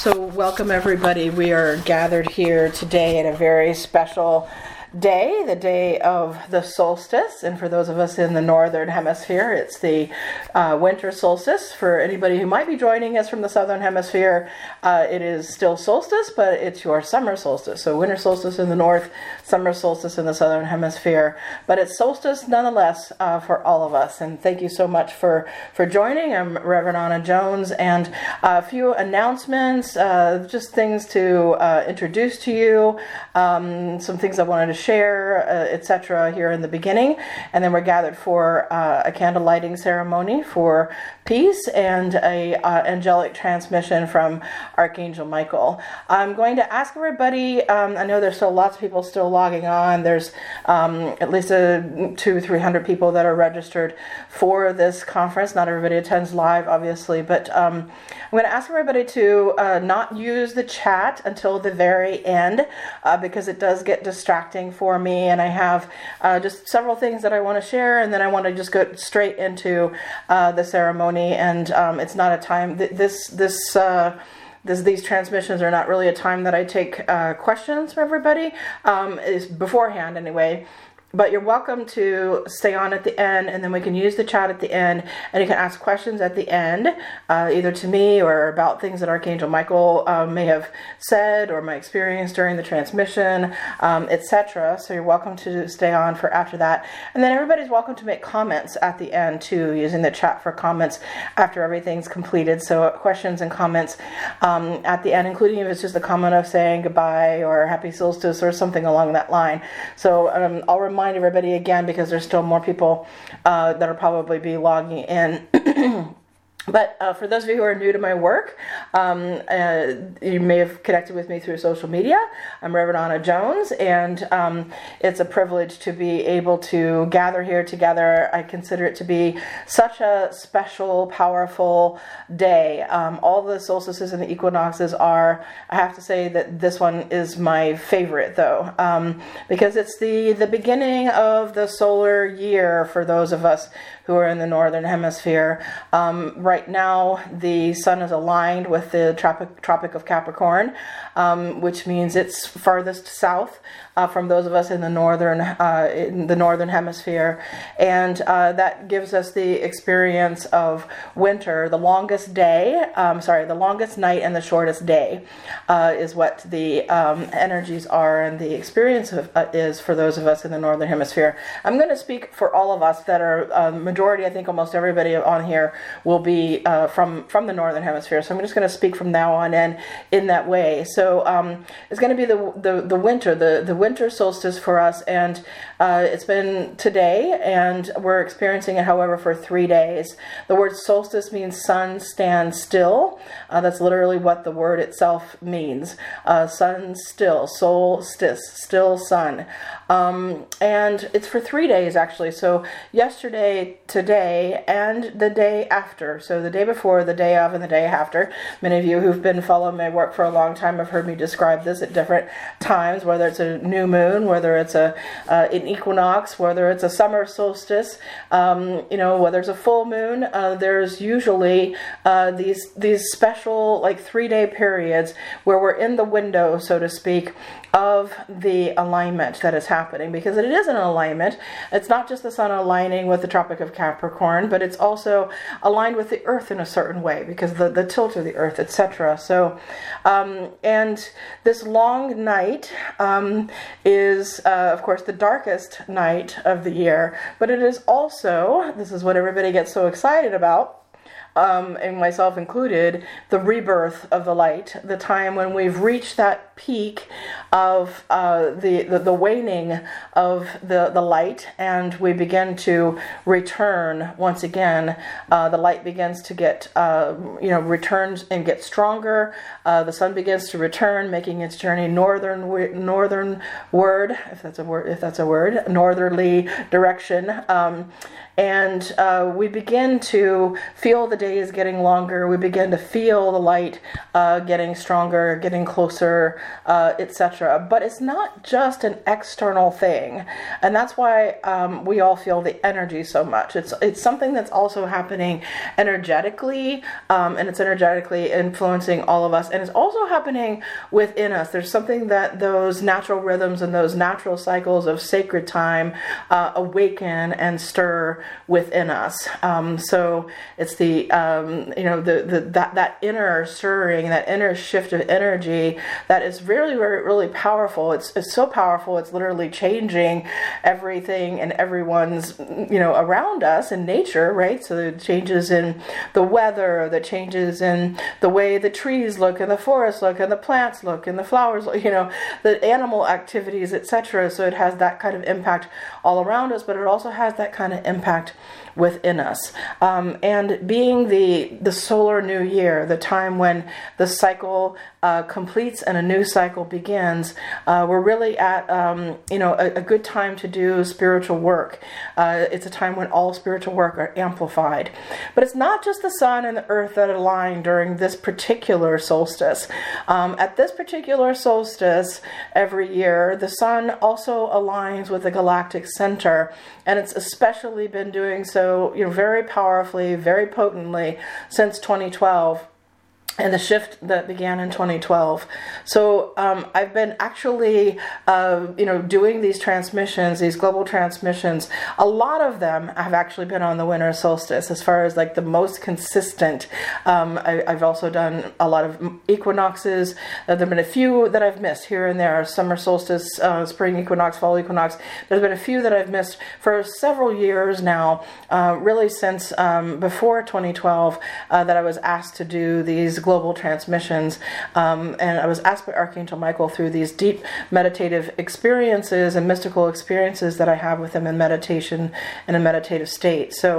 So, welcome everybody. We are gathered here today at a very special day, the day of the solstice. And for those of us in the northern hemisphere, it's the uh, winter solstice. For anybody who might be joining us from the southern hemisphere, uh, it is still solstice, but it's your summer solstice. So, winter solstice in the north, summer solstice in the southern hemisphere. But it's solstice nonetheless uh, for all of us. And thank you so much for, for joining. I'm Reverend Anna Jones, and a few announcements, uh, just things to uh, introduce to you, um, some things I wanted to share, uh, etc., here in the beginning. And then we're gathered for uh, a candle lighting ceremony for peace and a uh, angelic transmission from Archangel Michael. I'm going to ask everybody. Um, I know there's still lots of people still logging on. There's um, at least a two, three hundred people that are registered for this conference. Not everybody attends live, obviously, but um, I'm going to ask everybody to uh, not use the chat until the very end uh, because it does get distracting for me, and I have uh, just several things that I want to share, and then I want to just go straight into uh, the ceremony. And um, it's not a time th- this this. Uh, this, these transmissions are not really a time that I take uh, questions from everybody. Um, is beforehand anyway but you're welcome to stay on at the end and then we can use the chat at the end and you can ask questions at the end uh, either to me or about things that archangel michael uh, may have said or my experience during the transmission um, etc so you're welcome to stay on for after that. And then everybody's welcome to make comments at the end too using the chat for comments after everything's completed. So questions and comments um, at the end including if it's just a comment of saying goodbye or happy solstice or something along that line. So um, i'll remind remind everybody again because there's still more people uh, that'll probably be logging in But uh, for those of you who are new to my work, um, uh, you may have connected with me through social media. I'm Reverend Anna Jones, and um, it's a privilege to be able to gather here together. I consider it to be such a special, powerful day. Um, all the solstices and the equinoxes are, I have to say that this one is my favorite, though, um, because it's the, the beginning of the solar year for those of us who are in the northern hemisphere. Um, right now, the sun is aligned with the Tropic, Tropic of Capricorn, um, which means it's farthest south uh, from those of us in the northern uh, in the northern hemisphere, and uh, that gives us the experience of winter. The longest day, um, sorry, the longest night and the shortest day uh, is what the um, energies are, and the experience of, uh, is for those of us in the northern hemisphere. I'm going to speak for all of us that are uh, majority. I think almost everybody on here will be from from the northern hemisphere. So I'm just going to speak from now on in in that way. So um, it's going to be the, the the winter, the the winter solstice for us, and uh, it's been today, and we're experiencing it, however, for three days. The word solstice means sun stand still. Uh, that's literally what the word itself means. Uh, sun still, solstice, still sun. Um, and it's for three days actually. So yesterday, today, and the day after. So the day before, the day of, and the day after. Many of you who've been following my work for a long time have heard me describe this at different times, whether it's a new moon, whether it's a uh, an equinox, whether it's a summer solstice, um, you know, whether it's a full moon. Uh, there's usually uh, these these special like three day periods where we're in the window, so to speak, of the alignment that is happening because it is an alignment. It's not just the sun aligning with the Tropic of Capricorn, but it's also aligned with the Earth in a certain way because the, the tilt of the Earth, etc. So, um, and this long night um, is, uh, of course, the darkest night of the year, but it is also, this is what everybody gets so excited about um, and myself included, the rebirth of the light, the time when we've reached that peak of uh, the, the, the waning of the the light, and we begin to return once again. Uh, the light begins to get uh, you know returns and get stronger. Uh, the sun begins to return, making its journey northern northernward, if that's a word, if that's a word, northerly direction. Um, and uh, we begin to feel the day is getting longer, we begin to feel the light uh, getting stronger, getting closer, uh, etc. But it's not just an external thing, and that's why um, we all feel the energy so much. It's it's something that's also happening energetically, um, and it's energetically influencing all of us, and it's also happening within us. There's something that those natural rhythms and those natural cycles of sacred time uh, awaken and stir within us. Um, so it's the um, you know the, the that that inner stirring, that inner shift of energy that is really really really powerful. It's it's so powerful. It's literally changing everything and everyone's you know around us in nature, right? So the changes in the weather, the changes in the way the trees look and the forests look and the plants look and the flowers look, you know, the animal activities, etc. So it has that kind of impact all around us, but it also has that kind of impact within us. Um, and being the the solar new year, the time when the cycle uh, completes and a new cycle begins, uh, we're really at um, you know a, a, good time to do spiritual work. Uh, it's a time when all spiritual work are amplified. But it's not just the sun and the earth that align during this particular solstice. Um, at this particular solstice every year, the sun also aligns with the galactic center, and it's especially been doing so you know very powerfully, very potently since 2012 and the shift that began in 2012. So um, I've been actually, uh, you know, doing these transmissions, these global transmissions. A lot of them have actually been on the winter solstice, as far as like the most consistent. Um, I, have also done a lot of equinoxes. There've been a few that I've missed here and there: summer solstice, uh, spring equinox, fall equinox. There's been a few that I've missed for several years now, uh, really since um, before 2012, uh, that I was asked to do these global transmissions. Um, and I was asked by Archangel Michael through these deep meditative experiences and mystical experiences that I have with him in meditation in a meditative state. So,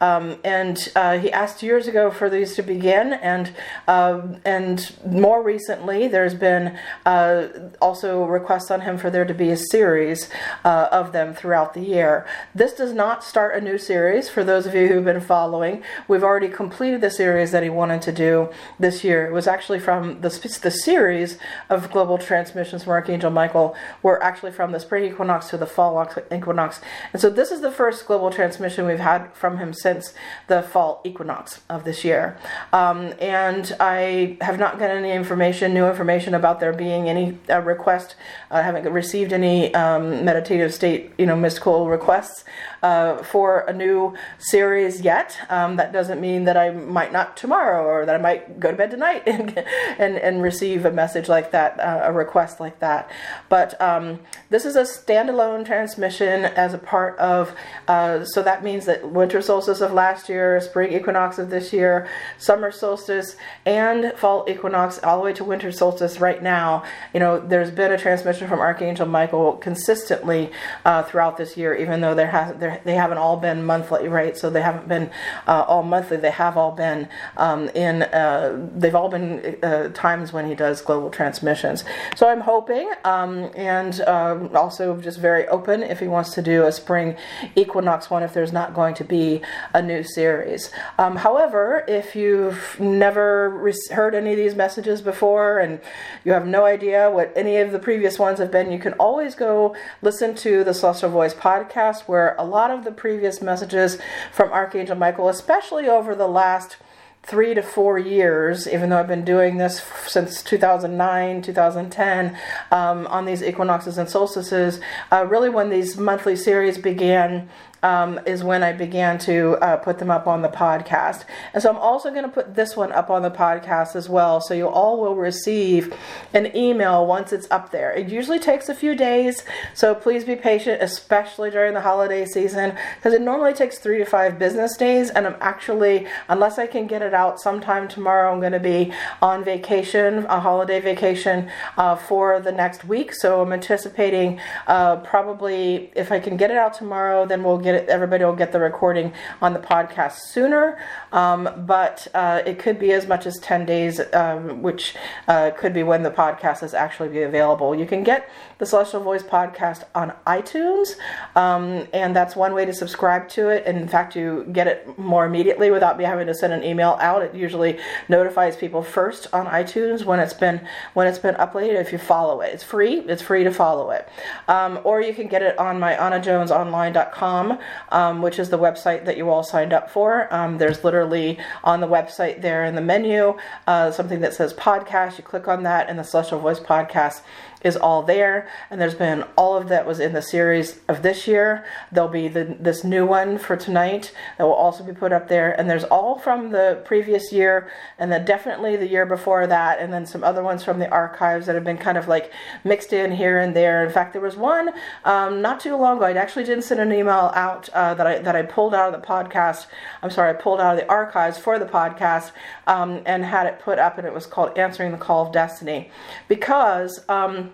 um, and uh, he asked years ago for these to begin, and uh, and more recently, there's been uh, also requests on him for there to be a series uh, of them throughout the year. This does not start a new series. For those of you who've been following, we've already completed the series that he wanted to do this year. It was actually from the, the series of global transmissions from Archangel Michael were actually from the spring equinox to the fall equinox. And so this is the first global transmission we've had from him since the fall equinox of this year. Um, and I have not gotten any information, new information about there being any uh, request. I haven't received any um, meditative state, you know, mystical requests uh, for a new series yet. Um, that doesn't mean that I might not tomorrow or that I might go to bed tonight and and, and receive a message like that, uh, a request like that. But um, this is a standalone transmission as a part of. Uh, so that means that winter solstice of last year, spring equinox of this year, summer solstice, and fall equinox, all the way to winter solstice right now. You know, there's been a transmission from Archangel Michael consistently uh, throughout this year, even though there hasn't there, they haven't all been monthly, right? So they haven't been uh, all monthly. They have all been um, in. Uh, they've all been uh, times when he does global transmissions. So I'm hoping, um, and um, also just very open if he wants to do a spring equinox one if there's not going to be a new series. Um, however, if you've never re- heard any of these messages before and you have no idea what any of the previous ones have been, you can always go listen to the Celestial Voice podcast where a lot of the previous messages from Archangel Michael, especially over the last three to four years, even though I've been doing this since 2009, 2010, um, on these equinoxes and solstices, uh, really when these monthly series began um, is when I began to uh, put them up on the podcast. And so I'm also going to put this one up on the podcast as well. So you all will receive an email once it's up there. It usually takes a few days. So please be patient, especially during the holiday season, because it normally takes three to five business days. And I'm actually, unless I can get it out sometime tomorrow, I'm going to be on vacation, a holiday vacation uh, for the next week. So I'm anticipating uh, probably if I can get it out tomorrow, then we'll get get it. Everybody will get the recording on the podcast sooner, um, but uh, it could be as much as ten days, um, which uh, could be when the podcast is actually be available. You can get the Celestial Voice podcast on iTunes, um, and that's one way to subscribe to it. And in fact, you get it more immediately without me having to send an email out. It usually notifies people first on iTunes when it's been when it's been uploaded. If you follow it, it's free. It's free to follow it, um, or you can get it on my AnnaJonesOnline.com, um, which is the website that you all signed up for. Um, there's literally on the website there in the menu uh, something that says podcast. You click on that, and the Celestial Voice podcast is all there. And there's been all of that was in the series of this year. There'll be the, this new one for tonight that will also be put up there. And there's all from the previous year and then definitely the year before that. And then some other ones from the archives that have been kind of like mixed in here and there. In fact there was one um, not too long ago. I actually didn't send an email out uh, that i that i pulled out of the podcast. I'm sorry i pulled out of the archives for the podcast um, and had it put up and it was called answering the call of destiny. Because um,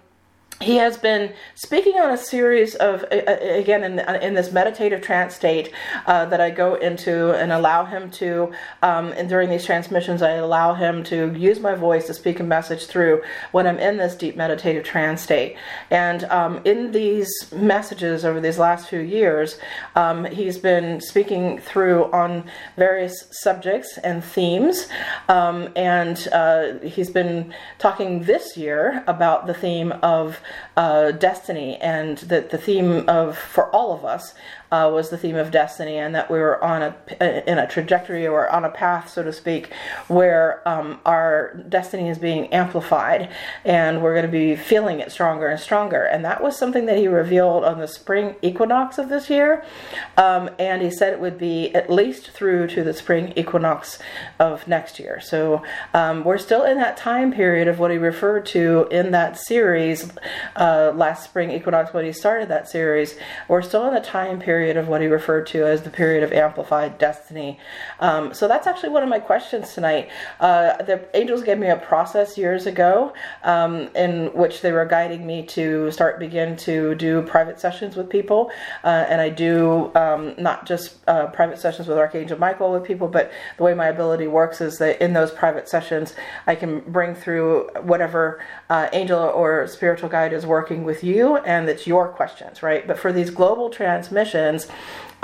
he has been speaking on a series of again in, in this meditative trance state uh, that I go into and allow him to um, and during these transmissions I allow him to use my voice to speak a message through when I'm in this deep meditative trance state. And um, in these messages over these last few years um, he's been speaking through on various subjects and themes um, and uh, he's been talking this year about the theme of uh, destiny and the, the theme of for all of us uh, was the theme of destiny, and that we were on a in a trajectory or on a path, so to speak, where um, our destiny is being amplified, and we're going to be feeling it stronger and stronger. And that was something that he revealed on the spring equinox of this year, um, and he said it would be at least through to the spring equinox of next year. So um, we're still in that time period of what he referred to in that series uh, last spring equinox when he started that series. We're still in the time period period of what he referred to as the period of amplified destiny. Um, so that's actually one of my questions tonight. Uh, the angels gave me a process years ago um, in which they were guiding me to start begin to do private sessions with people, uh, and I do um, not just uh, private sessions with Archangel Michael with people, but the way my ability works is that in those private sessions I can bring through whatever uh, angel or spiritual guide is working with you, and it's your questions, right? But for these global transmissions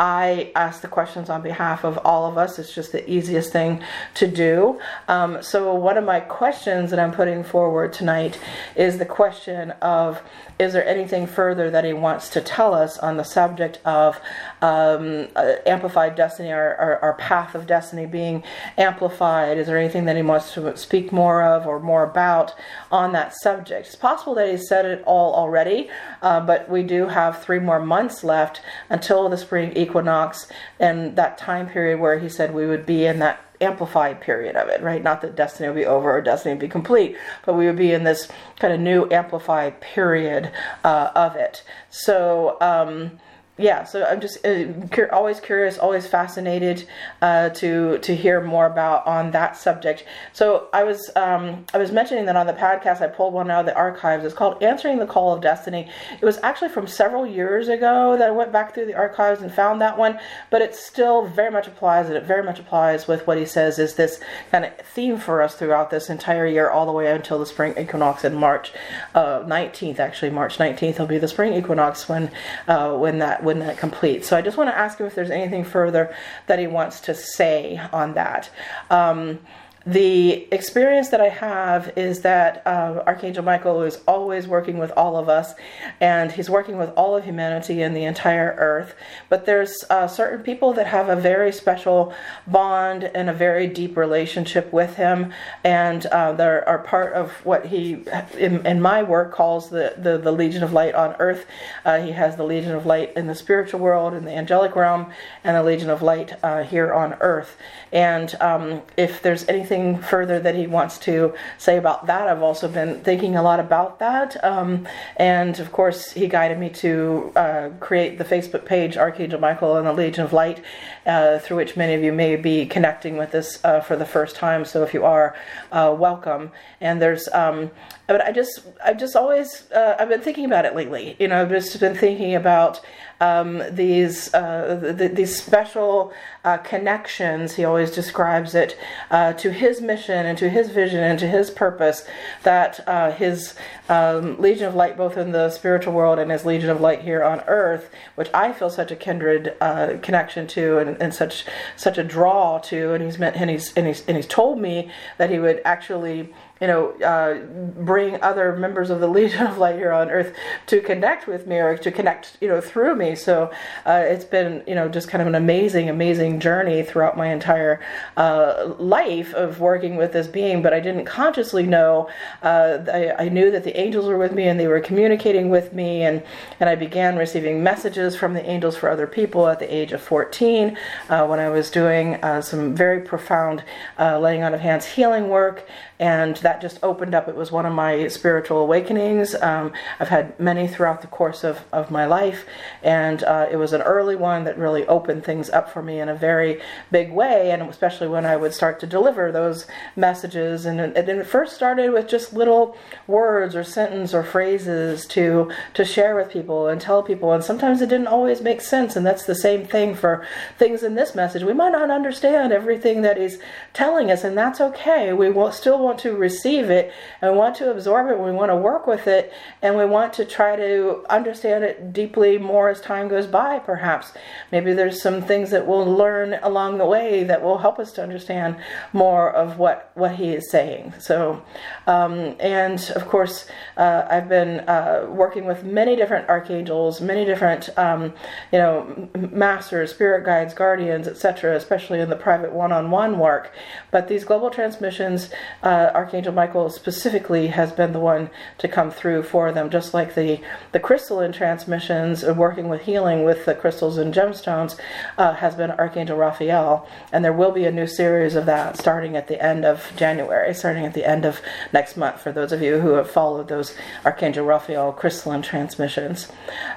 I ask the questions on behalf of all of us. It's just the easiest thing to do. Um, so, one of my questions that I'm putting forward tonight is the question of Is there anything further that he wants to tell us on the subject of um, uh, amplified destiny, our, our, our, path of destiny being amplified? Is there anything that he wants to speak more of or more about on that subject? It's possible that he said it all already, uh, but we do have three more months left until the spring equinox and that time period where he said we would be in that amplified period of it, right? Not that destiny would be over or destiny would be complete, but we would be in this kind of new amplified period uh, of it. So, um, yeah, so I'm just uh, always curious, always fascinated uh, to to hear more about on that subject. So I was um, I was mentioning that on the podcast I pulled one out of the archives. It's called "Answering the Call of Destiny." It was actually from several years ago that I went back through the archives and found that one, but it still very much applies, and it very much applies with what he says is this kind of theme for us throughout this entire year, all the way until the spring equinox in March uh, 19th. Actually, March 19th will be the spring equinox when uh, when that when that completes. So I just want to ask him if there's anything further that he wants to say on that. Um, the experience that I have is that uh, Archangel Michael is always working with all of us, and he's working with all of humanity and the entire earth. But there's uh, certain people that have a very special bond and a very deep relationship with him, and uh, they are part of what he, in, in, my work, calls the, the, the Legion of Light on earth. Uh, he has the Legion of Light in the spiritual world, in the angelic realm, and the Legion of Light uh, here on earth. And um, if there's anything further that he wants to say about that, I've also been thinking a lot about that. Um, and of course, he guided me to uh, create the Facebook page, Archangel Michael and the Legion of Light, uh, through which many of you may be connecting with this uh, for the first time. So if you are, uh, welcome. And there's um, but I just, I've just always, uh, I've been thinking about it lately. You know, I've just been thinking about um, these uh, the, these special uh, connections. He always describes it uh, to his mission and to his vision and to his purpose. That uh, his um, Legion of Light, both in the spiritual world and his Legion of Light here on Earth, which I feel such a kindred uh, connection to and, and, such such a draw to. And he's meant and he's and he's and he's told me that he would actually you know, uh, bring other members of the Legion of Light here on Earth to connect with me or to connect, you know, through me. So uh, it's been, you know, just kind of an amazing, amazing journey throughout my entire uh, life of working with this being. But I didn't consciously know. Uh, I, I, knew that the angels were with me and they were communicating with me, and and I began receiving messages from the angels for other people at the age of 14 uh, when I was doing uh, some very profound laying on of hands healing work and that just opened up. It was one of my spiritual awakenings. Um, I've had many throughout the course of, of my life, and uh, it was an early one that really opened things up for me in a very big way, and especially when I would start to deliver those messages. And it, it first started with just little words or sentence or phrases to to share with people and tell people, and sometimes it didn't always make sense, and that's the same thing for things in this message. We might not understand everything that he's telling us, and that's okay. We will still want to receive it and want to absorb it. We want to work with it and we want to try to understand it deeply more as time goes by, perhaps. Maybe there's some things that we'll learn along the way that will help us to understand more of what, what he is saying. So, um, and of course, uh, I've been uh, working with many different archangels, many different, um, you know, masters, spirit guides, guardians, etc., especially in the private one on one work. But these global transmissions, uh, uh, Archangel Michael specifically has been the one to come through for them, just like the, the crystalline transmissions of working with healing with the crystals and gemstones uh, has been Archangel Raphael. And there will be a new series of that starting at the end of January, starting at the end of next month, for those of you who have followed those Archangel Raphael crystalline transmissions.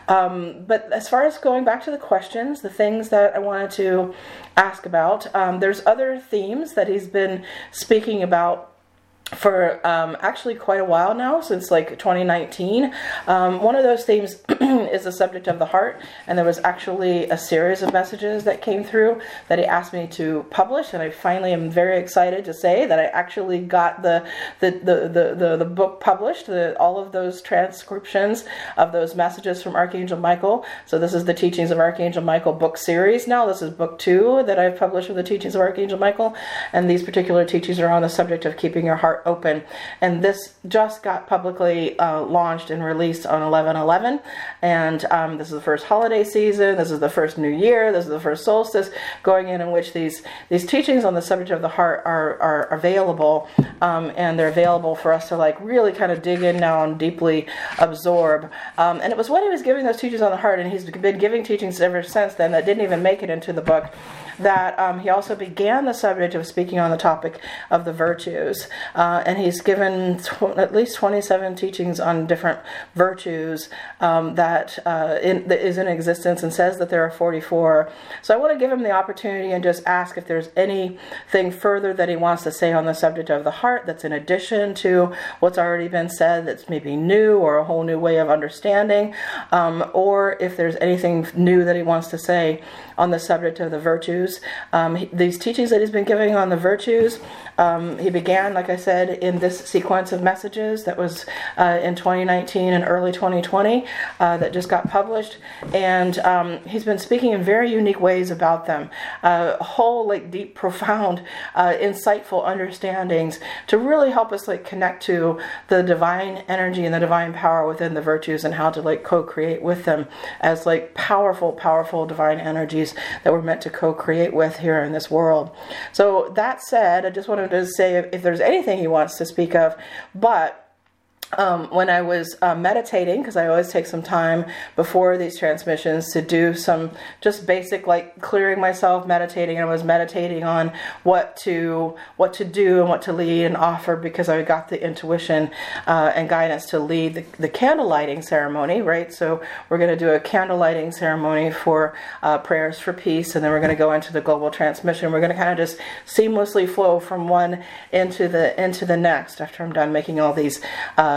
Um, but as far as going back to the questions, the things that I wanted to ask about, um, there's other themes that he's been speaking about for um, actually quite a while now, since like 2019. Um, one of those themes is the subject of the heart, and there was actually a series of messages that came through that he asked me to publish, and I finally am very excited to say that I actually got the the the the, the, the book published, the, all of those transcriptions of those messages from Archangel Michael. So this is the Teachings of Archangel Michael book series. Now this is book two that I've published of the Teachings of Archangel Michael, and these particular teachings are on the subject of keeping your heart open. And this just got publicly uh, launched and released on 11 11. And um, this is the first holiday season. This is the first new year. This is the first solstice going in, in which these, these teachings on the subject of the heart are, are available. Um, and they're available for us to like really kind of dig in now and deeply absorb. Um, and it was when he was giving those teachings on the heart, and he's been giving teachings ever since then that didn't even make it into the book that um, he also began the subject of speaking on the topic of the virtues. Uh, and he's given tw- at least 27 teachings on different virtues um, that, uh, in, that is in existence and says that there are 44. So I want to give him the opportunity and just ask if there's anything further that he wants to say on the subject of the heart that's in addition to what's already been said that's maybe new or a whole new way of understanding, um, or if there's anything new that he wants to say on the subject of the virtues. Um, these teachings that he's been giving on the virtues, um, he began, like I said, in this sequence of messages that was uh, in 2019 and early 2020 uh, that just got published. And um, he's been speaking in very unique ways about them. Uh, whole, like, deep, profound, uh, insightful understandings to really help us, like, connect to the divine energy and the divine power within the virtues and how to, like, co create with them as, like, powerful, powerful divine energies that we're meant to co create with here in this world. So, that said, I just to say if, if there's anything he wants to speak of, but um, when I was uh, meditating, because I always take some time before these transmissions to do some just basic like clearing myself, meditating. I was meditating on what to what to do and what to lead and offer because I got the intuition uh, and guidance to lead the, the candle lighting ceremony. Right, so we're going to do a candle lighting ceremony for uh, prayers for peace, and then we're going to go into the global transmission. We're going to kind of just seamlessly flow from one into the into the next after I'm done making all these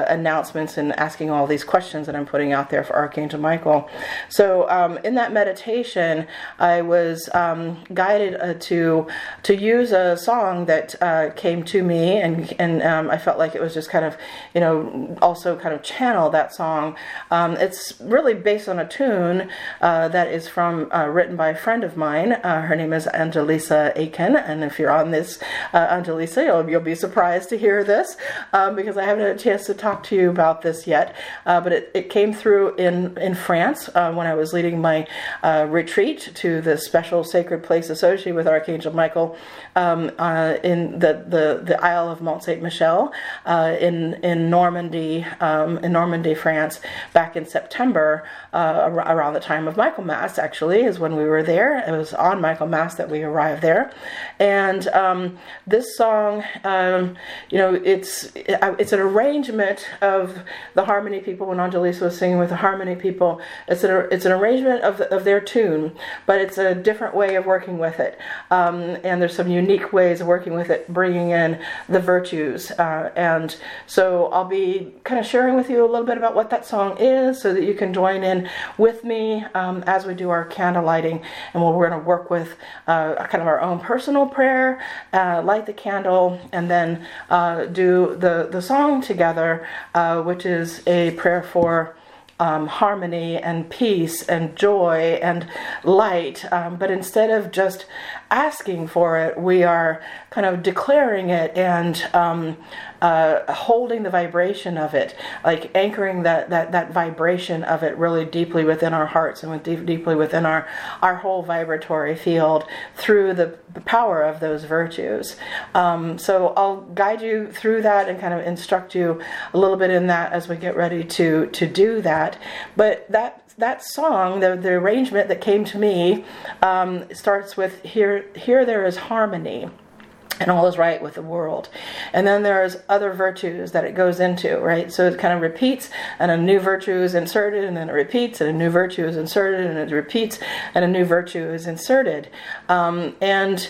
announcements and asking all these questions that I'm putting out there for Archangel Michael. So um, in that meditation, I was um, guided uh, to to use a song that uh, came to me, and and um, I felt like it was just kind of you know also kind of channel that song. Um, it's really based on a tune uh, that is from uh, written by a friend of mine. Uh, her name is Angelisa Aiken, and if you're on this, uh, Angelisa, you'll, you'll be surprised to hear this um, because I haven't had a chance to talk to you about this yet. Uh, but it, it came through in in France uh, when I was leading my retreat to the special sacred place associated with Archangel Michael um, in the, the the Isle of Mont Saint Michel in in Normandy um, in Normandy, France, back in September around the time of Michaelmas, Actually, is when we were there. It was on Michaelmas that we arrived there, and um, this song, um, you know, it's it's an arrangement of the harmony people. When Angelisa was singing with the harmony people, it's an it's an arrangement of of their tune, but it's a different way of working with it. Um, and there's some unique ways of working with it, bringing in the virtues. Uh, and so I'll be kind of sharing with you a little bit about what that song is, so that you can join in with me um, as we do our candle lighting, and we're going to work with uh, kind of our own personal prayer, uh, light the candle, and then uh, do the, the song together, uh, which is a prayer for. Um, harmony and peace and joy and light. Um, but instead of just asking for it, we are kind of declaring it and um, uh, holding the vibration of it, like anchoring that, that, that vibration of it really deeply within our hearts and with deep, deeply within our, our whole vibratory field through the, power of those virtues. Um, so I'll guide you through that and kind of instruct you a little bit in that as we get ready to, to do that. But that that song, the, the arrangement that came to me, um, starts with here, here there is harmony and all is right with the world. And then there's other virtues that it goes into, right? So it kind of repeats, and a new virtue is inserted, and then it repeats, and a new virtue is inserted, and it repeats, and a new virtue is inserted. Um, and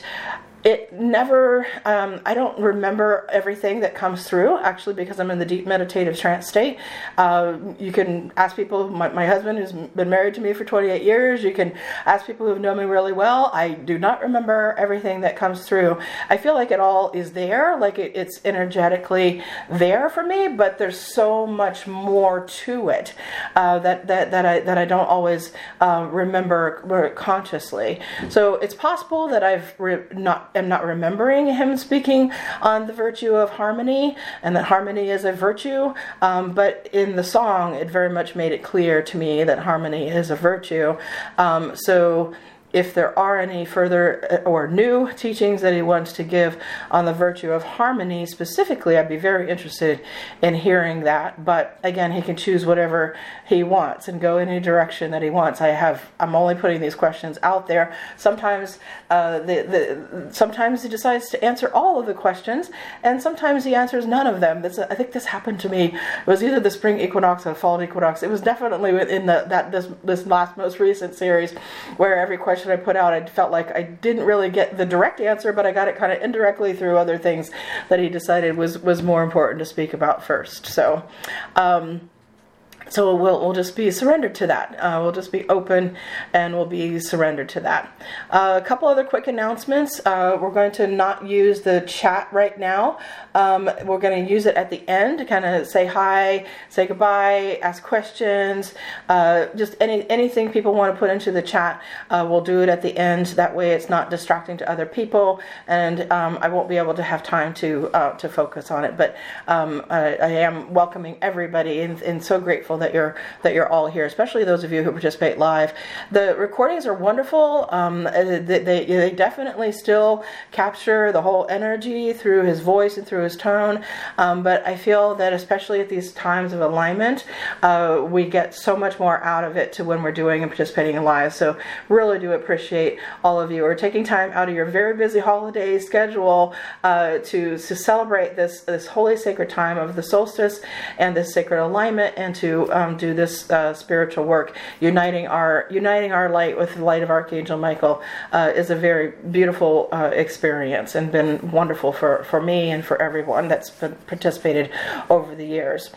it never um, i don't remember everything that comes through actually because i'm in the deep meditative trance state. Uh, you can ask people my, my, husband has been married to me for 28 years you can ask people who've known me really well. I do not remember everything that comes through. I feel like it all is there like it, it's energetically there for me but there's so much more to it uh, that, that, that, I, that i don't always uh, remember consciously. So it's possible that i've re- not am not remembering him speaking on the virtue of harmony and that harmony is a virtue. Um, but in the song, it very much made it clear to me that harmony is a virtue. Um, so if there are any further uh, or new teachings that he wants to give on the virtue of harmony specifically, I'd be very interested in hearing that. But again, he can choose whatever he wants and go any direction that he wants. I have I'm only putting these questions out there. Sometimes uh, the, the sometimes he decides to answer all of the questions, and sometimes he answers none of them. This, I think this happened to me. It was either the spring equinox or the fall equinox. It was definitely within the, that this this last most recent series where every question question I put out, I felt like I didn't really get the direct answer, but I got it kind of indirectly through other things that he decided was was more important to speak about first. So. Um, so we'll, we'll just be surrendered to that. Uh, we'll just be open and we'll be surrendered to that. Uh, a couple other quick announcements. Uh, we're going to not use the chat right now. Um, we're going to use it at the end to kind of say hi, say goodbye, ask questions, uh, just any anything people want to put into the chat. Uh, we'll do it at the end. That way, it's not distracting to other people, and um, I won't be able to have time to uh, to focus on it. But um, I, I, am welcoming everybody, and, and so grateful that you're that you're all here, especially those of you who participate live. The recordings are wonderful. Um, uh, they, they, they definitely still capture the whole energy through his voice and through his tone. Um, but I feel that especially at these times of alignment, uh, we get so much more out of it to when we're doing and participating in live. So really do appreciate all of you who are taking time out of your very busy holiday schedule uh, to to celebrate this this holy sacred time of the solstice and this sacred alignment and to um, do this uh, spiritual work, uniting our uniting our light with the light of Archangel Michael, uh, is a very beautiful uh, experience and been wonderful for, for me and for everyone that's been participated over the years.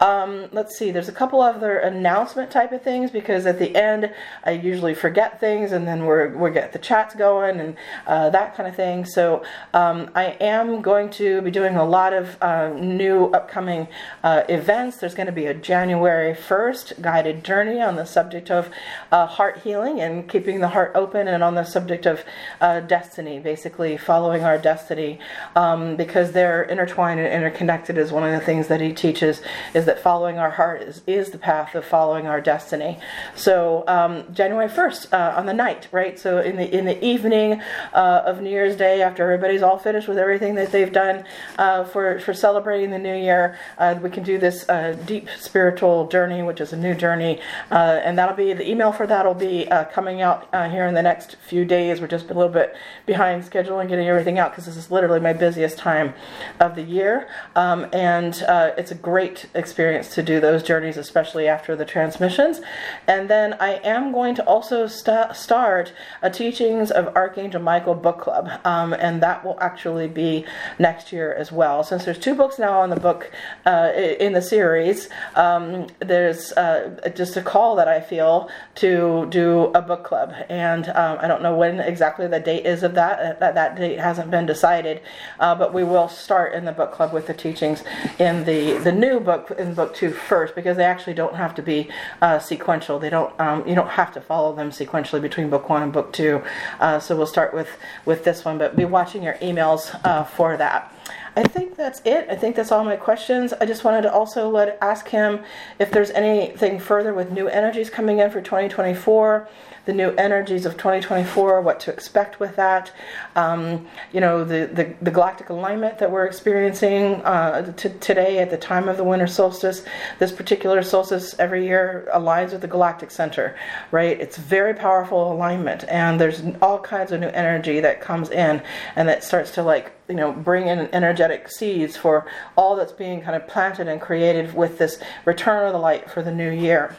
Um, let's see, there's a couple other announcement type of things because at the end I usually forget things and then we're we get the chats going and uh, that kind of thing. So um, I am going to be doing a lot of uh, new upcoming uh, events. There's going to be a January 1st guided journey on the subject of uh, heart healing and keeping the heart open, and on the subject of uh, destiny, basically following our destiny, um, because they're intertwined and interconnected. Is one of the things that he teaches is that following our heart is, is the path of following our destiny. So um, January 1st uh, on the night, right? So in the in the evening uh, of New Year's Day, after everybody's all finished with everything that they've done uh, for for celebrating the new year, uh, we can do this uh, deep spiritual journey, which is a new journey, uh, and that'll be the email for that will be coming out here in the next few days. We're just a little bit behind schedule and getting everything out because this is literally my busiest time of the year, um, and uh, it's a great experience to do those journeys, especially after the transmissions. And then I am going to also st- start a teachings of Archangel Michael book club, um, and that will actually be next year as well. Since there's two books now on the book in the series, um, there's uh, just a call that I feel to do a book club, and um, I don't know when exactly the date is of that. Uh, that that date hasn't been decided, uh, but we will start in the book club with the teachings in the the new book in book two first, because they actually don't have to be uh, sequential. They don't um, you don't have to follow them sequentially between book one and book two. Uh, so we'll start with with this one, but be watching your emails uh, for that. I think that's it. I think that's all my questions. I just wanted to also let ask him if there's anything further with new energies coming in for 2024 the new energies of 2024, what to expect with that. Um, you know, the, the, the, galactic alignment that we're experiencing uh, t- today at the time of the winter solstice. This particular solstice every year aligns with the galactic center, right? It's very powerful alignment, and there's all kinds of new energy that comes in and that starts to like you know bring in energetic seeds for all that's being kind of planted and created with this return of the light for the new year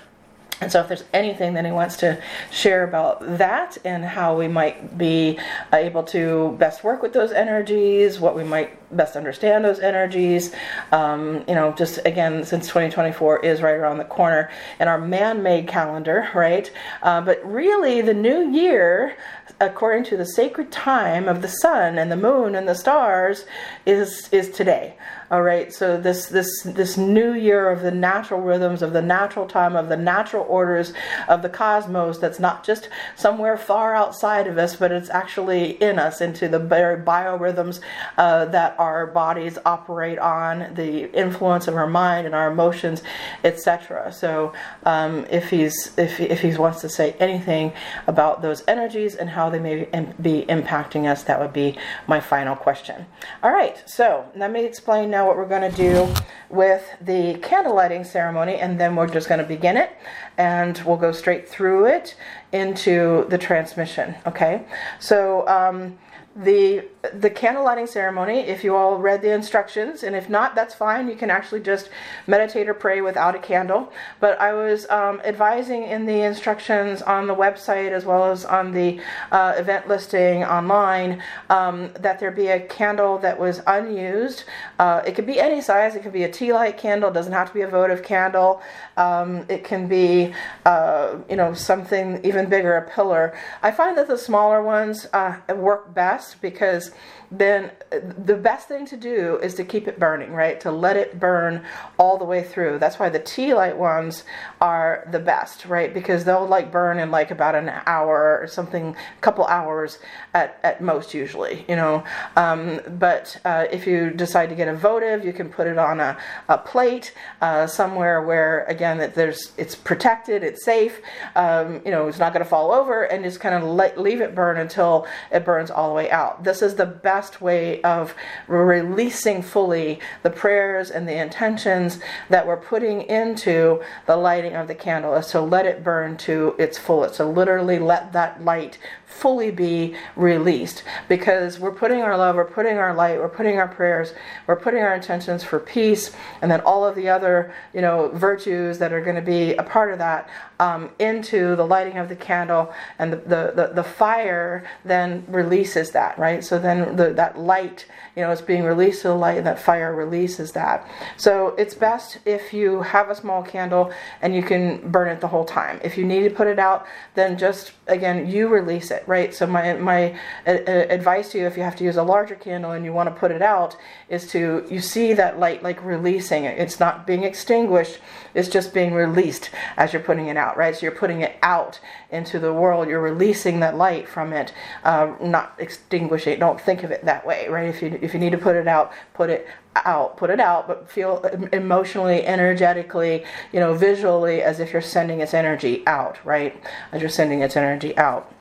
and so, if there's anything that he wants to share about that and how we might be able to best work with those energies, what we might best understand those energies, um, you know, just again, since 2024 is right around the corner in our man made calendar, right? Uh, but really, the new year, according to the sacred time of the sun and the moon and the stars, is, is today. All right, so this this this new year of the natural rhythms of the natural time of the natural orders of the cosmos that's not just somewhere far outside of us, but it's actually in us into the very biorhythms uh, that our bodies operate on, the influence of our mind and our emotions, etc. So um, if he's if if he wants to say anything about those energies and how they may be impacting us, that would be my final question. All right, so let me explain now what we're going to do with the candle lighting ceremony, and then we're just going to begin it, and we'll go straight through it into the transmission. Okay, so. Um, the the candle lighting ceremony if you all read the instructions and if not that's fine. You can actually just meditate or pray without a candle. But i was um, advising in the instructions on the website as well as on the uh, event listing online um, that there be a candle that was unused. Uh, it could be any size. It could be a tea light candle. It doesn't have to be a votive candle. Um, it can be uh, you know something even bigger a pillar. I find that the smaller ones uh, work best because then the best thing to do is to keep it burning, right? To let it burn all the way through. That's why the tea light ones are the best, right? Because they'll like burn in like about an hour or something, a couple hours at, at most usually, you know. Um, but uh, if you decide to get a votive, you can put it on a, a plate uh, somewhere where again that there's it's protected, it's safe, um, you know, it's not going to fall over, and just kind of let, leave it burn until it burns all the way out. This is the best way of releasing fully the prayers and the intentions that we're putting into the lighting of the candle is to let it burn to its fullest. So literally let that light fully be released because we're putting our love, we're putting our light, we're putting our prayers, we're putting our intentions for peace, and then all of the other, you know, virtues that are going to be a part of that um, into the lighting of the candle, and the, the, the, the, fire then releases that, right? So then the, that light, you know, it's being released to the light, and that fire releases that. So it's best if you have a small candle and you can burn it the whole time. If you need to put it out, then just again, you release it, right? So my my uh, advice to you, if you have to use a larger candle and you want to put it out, is to you see that light like releasing it. It's not being extinguished; it's just being released as you're putting it out, right? So you're putting it out into the world. You're releasing that light from it, uh, not extinguishing. it Don't think of it that way, right? If you if you need to put it out, put it out, put it out, but feel emotionally, energetically, you know, visually as if you're sending its energy out, right? As you're sending its energy out.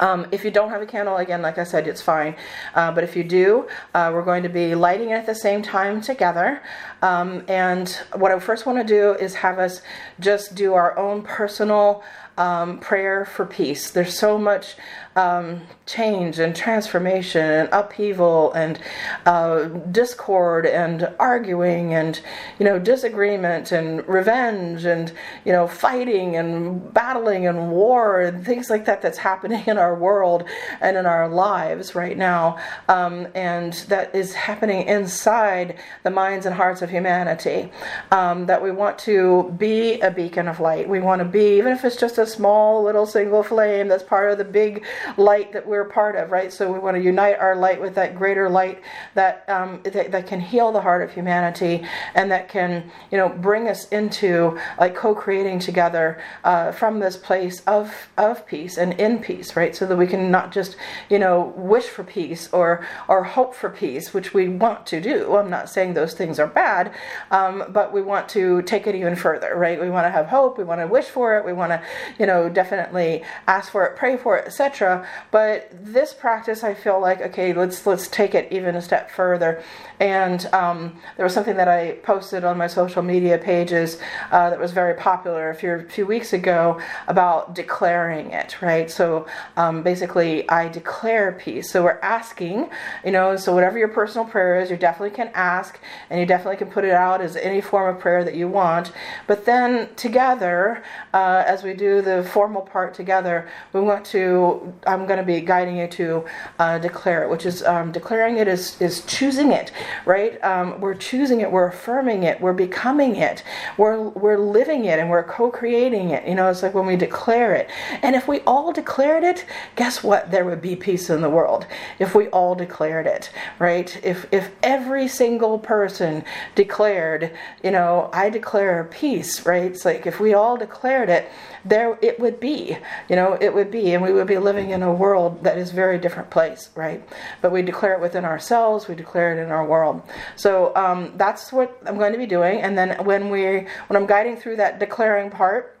Um, if you don't have a candle, again, like I said, it's fine. Uh, but if you do, uh, we're going to be lighting it at the same time together. Um, and what I first want to do is have us just do our own personal um, prayer for peace. There's so much um, change and transformation and upheaval and uh, discord and arguing and you know disagreement and revenge and you know fighting and battling and war and things like that that's happening in our world and in our lives right now. Um, and that is happening inside the minds and hearts of humanity. Um, that we want to be a beacon of light. We want to be even if it's just a small little single flame that's part of the big light that we're part of, right? So we want to unite our light with that greater light that, um, that, that can heal the heart of humanity and that can, you know, bring us into like co-creating together uh, from this place of of peace and in peace, right? So that we can not just, you know, wish for peace or or hope for peace, which we want to do. I'm not saying those things are bad, um, but we want to take it even further, right? We want to have hope. We want to wish for it. We want to, you know, definitely ask for it, pray for it, etc. But this practice, I feel like okay, let's let's take it even a step further. And um, there was something that I posted on my social media pages uh, that was very popular a few, few weeks ago about declaring it, right? So um, basically, I declare peace. So we're asking, you know, so whatever your personal prayer is, you definitely can ask and you definitely can put it out as any form of prayer that you want. But then together, uh, as we do the formal part together, we want to, I'm going to be guiding you to uh, declare it, which is um, declaring it is, is choosing it right? Um, we're choosing it, we're affirming it, we're becoming it, we're we're living it, and we're co-creating it. You know, it's like when we declare it. And if we all declared it, guess what? There would be peace in the world if we all declared it, right? If if every single person declared, you know, I declare peace, right? It's like if we all declared it, there it would be, you know, it would be, and we would be living in a world that is very different place, right? But we declare it within ourselves, we declare it in our world. So um, that's what I'm going to be doing, and then when we when I'm guiding through that declaring part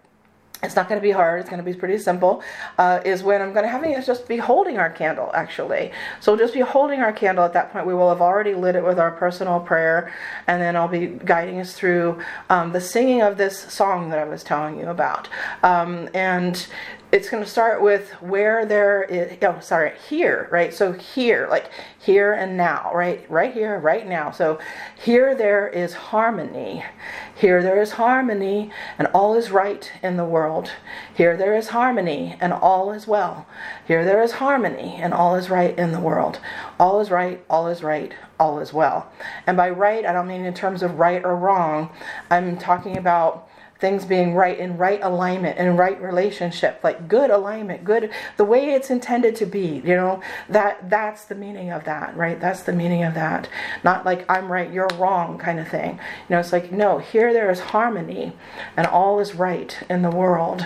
it's not going to be hard. It's going to be pretty simple. Uh, is when I'm going to have it just be holding our candle, actually. So we'll just be holding our candle at that point. We will have already lit it with our personal prayer, and then I'll be guiding us through um, the singing of this song that I was telling you about. Um, and it's going to start with where there is, oh, sorry, here, right? So here, like here and now, right? Right here, right now. So here there is harmony. Here there is harmony, and all is right in the world. Here there is harmony, and all is well. Here there is harmony, and all is right in the world. All is right, all is right, all is well. And by right, I don't mean in terms of right or wrong. I'm talking about things being right in right alignment and right relationship like good alignment good the way it's intended to be you know? That that's the meaning of that right? That's the meaning of that. Not like i'm right you're wrong kind of thing. You know it's like no here there is harmony and all is right in the world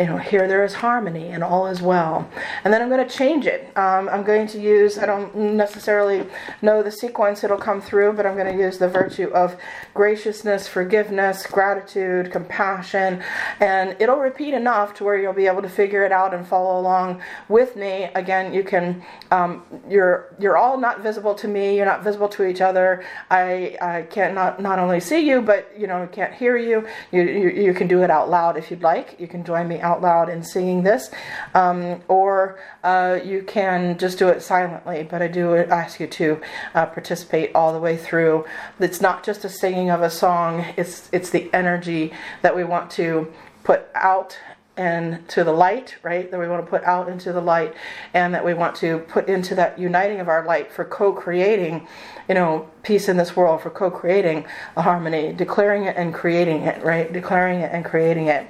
you know, here there is harmony and all is well. And then I'm going to change it. Um, I'm going to use, I don't necessarily know the sequence it'll come through, but I'm going to use the virtue of graciousness, forgiveness, gratitude, compassion, and it'll repeat enough to where you'll be able to figure it out and follow along with me. Again, you can, um, you're, you're all not visible to me, you're not visible to each other. I, I can't not, not only see you, but, you know, can't hear you. You, you. you can do it out loud if you'd like. You can join me out out loud and singing this, um, or uh, you can just do it silently. But I do ask you to uh, participate all the way through. It's not just a singing of a song; it's it's the energy that we want to put out and to the light, right? That we want to put out into the light, and that we want to put into that uniting of our light for co-creating, you know, peace in this world, for co-creating a harmony, declaring it and creating it, right? Declaring it and creating it.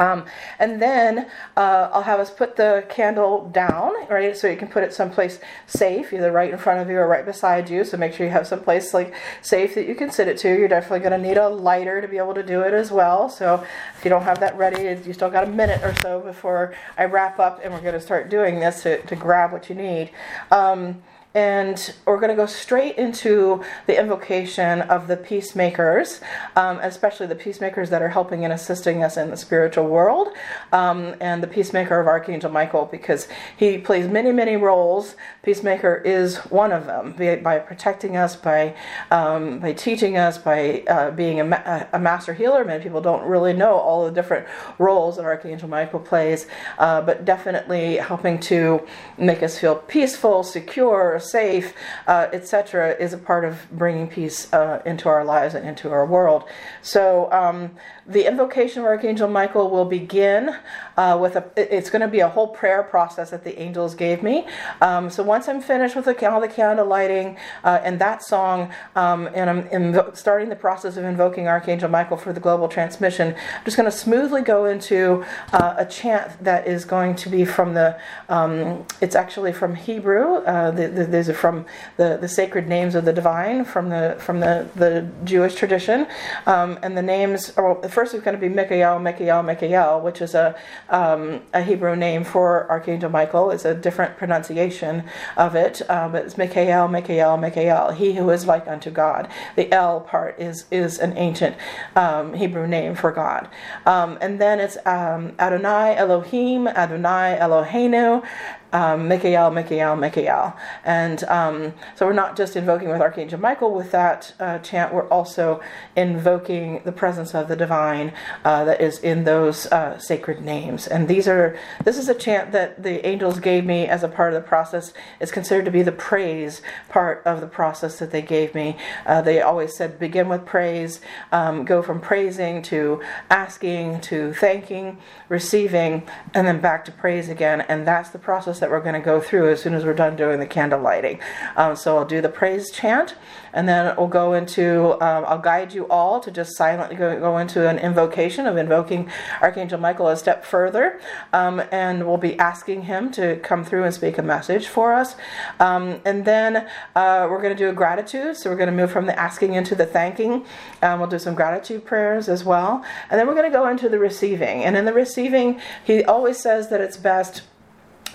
Um, and then uh, I'll have us put the candle down, right? So you can put it someplace safe, either right in front of you or right beside you. So make sure you have someplace like safe that you can sit it to. You're definitely going to need a lighter to be able to do it as well. So if you don't have that ready, you still got a minute or so before I wrap up, and we're going to start doing this to, to grab what you need. Um, and we're going to go straight into the invocation of the peacemakers, um, especially the peacemakers that are helping and assisting us in the spiritual world, um, and the peacemaker of Archangel Michael, because he plays many, many roles. Peacemaker is one of them, by protecting us, by um, by teaching us, by uh, being a, ma- a, master healer. Many people don't really know all the different roles that Archangel Michael plays, uh, but definitely helping to make us feel peaceful, secure safe, uh, etc., is a part of bringing peace uh, into our lives and into our world. So um, the invocation of Archangel Michael will begin uh, with a. It's going to be a whole prayer process that the angels gave me. Um, so once I'm finished with the, all the candle lighting uh, and that song, um, and I'm invo- starting the process of invoking Archangel Michael for the global transmission, I'm just going to smoothly go into uh, a chant that is going to be from the. Um, it's actually from Hebrew. Uh, the, the, these are from the, the sacred names of the divine from the from the, the Jewish tradition, um, and the names. Well, the first is going to be Mikael, Mikael, Mikael, which is a um, a Hebrew name for Archangel Michael. It's a different pronunciation of it, uh, but it's Mikael, Mikael, Mikael. He who is like unto God. The El part is is an ancient um, Hebrew name for God, um, and then it's um, Adonai Elohim, Adonai Eloheinu, um, Mikael, Mikael, Mikael. And um, so we're not just invoking with Archangel Michael with that uh, chant, we're also invoking the presence of the divine uh, that is in those uh, sacred names. And these are, this is a chant that the angels gave me as a part of the process. It's considered to be the praise part of the process that they gave me. Uh, they always said begin with praise, um, go from praising to asking to thanking, receiving, and then back to praise again. And that's the process that we're going to go through as soon as we're done doing the candle lighting. Um, so I'll do the praise chant, and then we'll go into, um, I'll guide you all to just silently go, go, into an invocation of invoking Archangel Michael a step further, um, and we'll be asking him to come through and speak a message for us. Um, and then uh, we're going to do a gratitude, so we're going to move from the asking into the thanking. Um, we'll do some gratitude prayers as well, and then we're going to go into the receiving. And in the receiving, he always says that it's best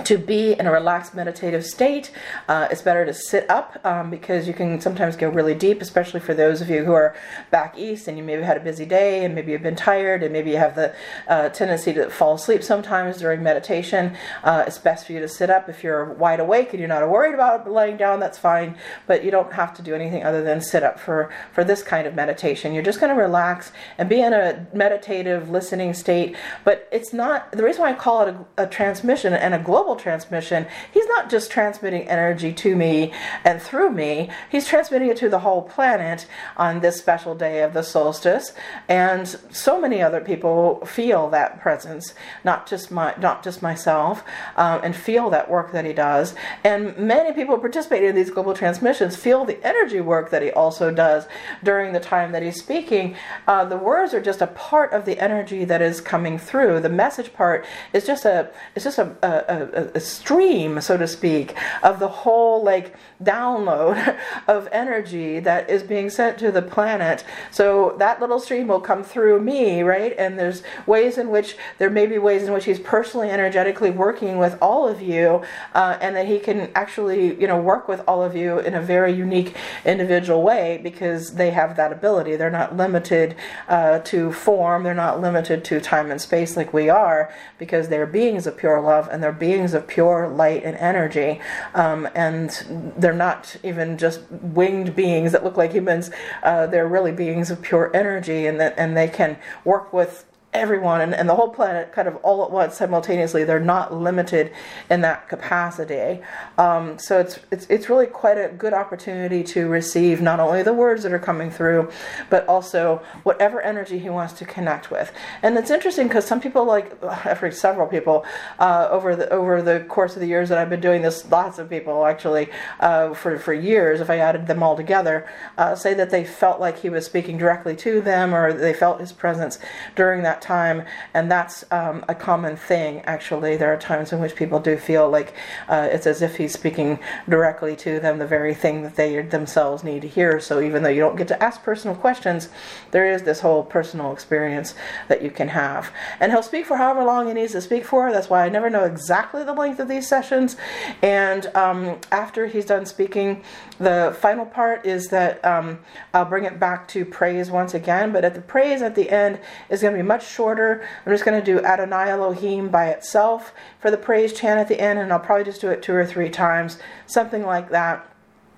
to be in a relaxed meditative state. Uh, it's better to sit up um, because you can sometimes go really deep, especially for those of you who are back east and you maybe had a busy day and maybe you've been tired and maybe you have the uh, tendency to fall asleep sometimes during meditation. Uh, it's best for you to sit up. If you're wide awake and you're not worried about laying down, that's fine, but you don't have to do anything other than sit up for, for this kind of meditation. You're just going to relax and be in a meditative listening state, but it's not the reason why I call it a, a transmission and a global global transmission, he's not just transmitting energy to me and through me, he's transmitting it to the whole planet on this special day of the solstice. And so many other people feel that presence, not just my, not just myself, um, and feel that work that he does. And many people participating in these global transmissions feel the energy work that he also does during the time that he's speaking. Uh, the words are just a part of the energy that is coming through. The message part is just a, it's just a, a, a, stream, so to speak, of the whole like download of energy that is being sent to the planet. So that little stream will come through me, right? And there's ways in which there may be ways in which he's personally, energetically working with all of you, uh, and that he can actually, you know, work with all of you in a very unique, individual way because they have that ability. They're not limited uh, to form. They're not limited to time and space like we are because they're beings of pure love and they're beings of pure light and energy. Um, and they're not even just winged beings that look like humans. Uh, they're really beings of pure energy, and that and they can work with everyone and, and the whole planet kind of all at once simultaneously. They're not limited in that capacity. Um, so it's, it's, it's really quite a good opportunity to receive not only the words that are coming through, but also whatever energy he wants to connect with. And it's interesting because some people, like actually several people, uh, over the over the course of the years that I've been doing this, lots of people actually uh, for for years, if I added them all together, uh, say that they felt like he was speaking directly to them or they felt his presence during that time, and that's um, a common thing. Actually, there are times in which people do feel like uh, it's as if he's speaking directly to them, the very thing that they themselves need to hear. So even though you don't get to ask personal questions, there is this whole personal experience that you can have. And he'll speak for however long he needs to speak for. That's why I never know exactly the length of these sessions. And um, after he's done speaking, the final part is that um, I'll bring it back to praise once again. But at the praise at the end is going to be much shorter. I'm just going to do Adonai Elohim by itself for the praise chant at the end, and I'll probably just do it two or three times, something like that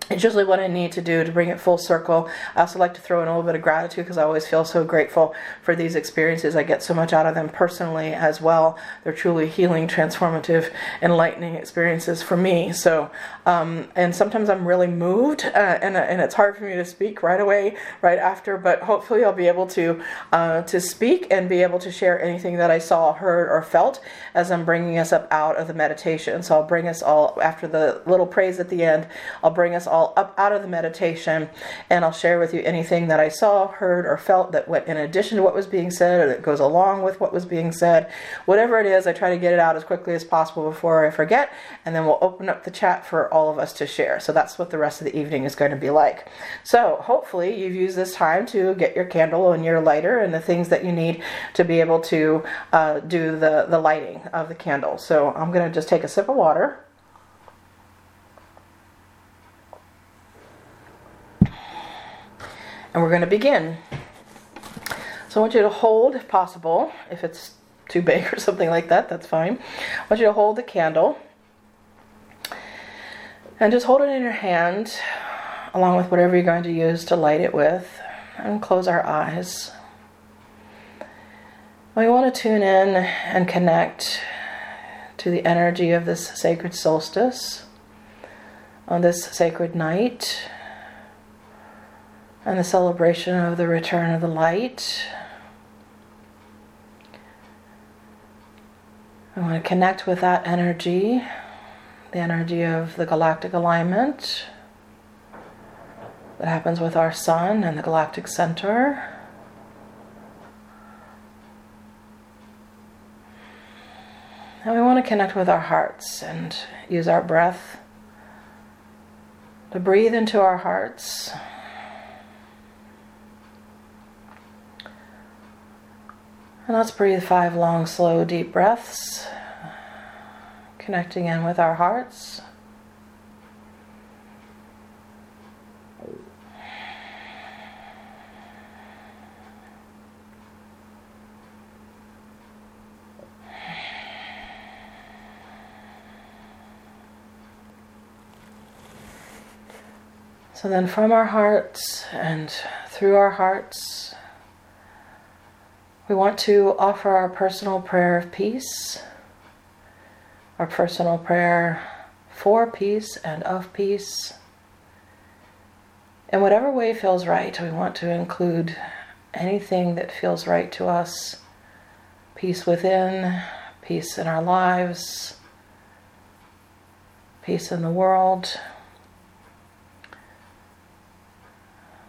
it's usually what I need to do to bring it full circle. I also like to throw in a little bit of gratitude because I always feel so grateful for these experiences. I get so much out of them personally as well. They're truly healing, transformative, enlightening experiences for me. So, um, and sometimes I'm really moved, uh, and, and it's hard for me to speak right away, right after. But hopefully, I'll be able to uh, to speak and be able to share anything that I saw, heard, or felt as I'm bringing us up out of the meditation. So I'll bring us all after the little praise at the end. I'll bring us all up out of the meditation and I'll share with you anything that I saw, heard, or felt that went in addition to what was being said or that goes along with what was being said. Whatever it is, I try to get it out as quickly as possible before I forget, and then we'll open up the chat for all of us to share. So that's what the rest of the evening is going to be like. So hopefully you've used this time to get your candle and your lighter and the things that you need to be able to uh, do the, the lighting of the candle. So I'm going to just take a sip of water. and we're going to begin. So I want you to hold, if possible, if it's too big or something like that, that's fine. I want you to hold the candle and just hold it in your hand along with whatever you're going to use to light it with and close our eyes. We want to tune in and connect to the energy of this sacred solstice on this sacred night and the celebration of the return of the light. I want to connect with that energy, the energy of the galactic alignment that happens with our sun and the galactic center. And we want to connect with our hearts and use our breath to breathe into our hearts. And let's breathe five long, slow, deep breaths, connecting in with our hearts. So then, from our hearts and through our hearts, we want to offer our personal prayer of peace, our personal prayer for peace and of peace. In whatever way feels right, we want to include anything that feels right to us peace within, peace in our lives, peace in the world.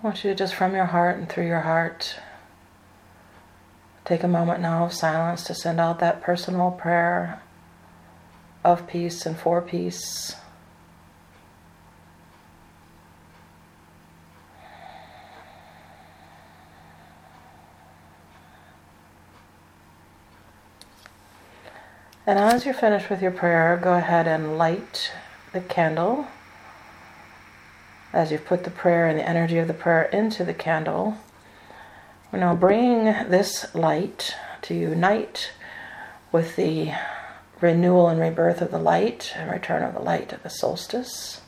I want you to just from your heart and through your heart Take a moment now of silence to send out that personal prayer of peace and for peace. And as you're finished with your prayer, go ahead and light the candle. As you've put the prayer and the energy of the prayer into the candle, we're now bringing this light to unite with the renewal and rebirth of the light and return of the light at the solstice.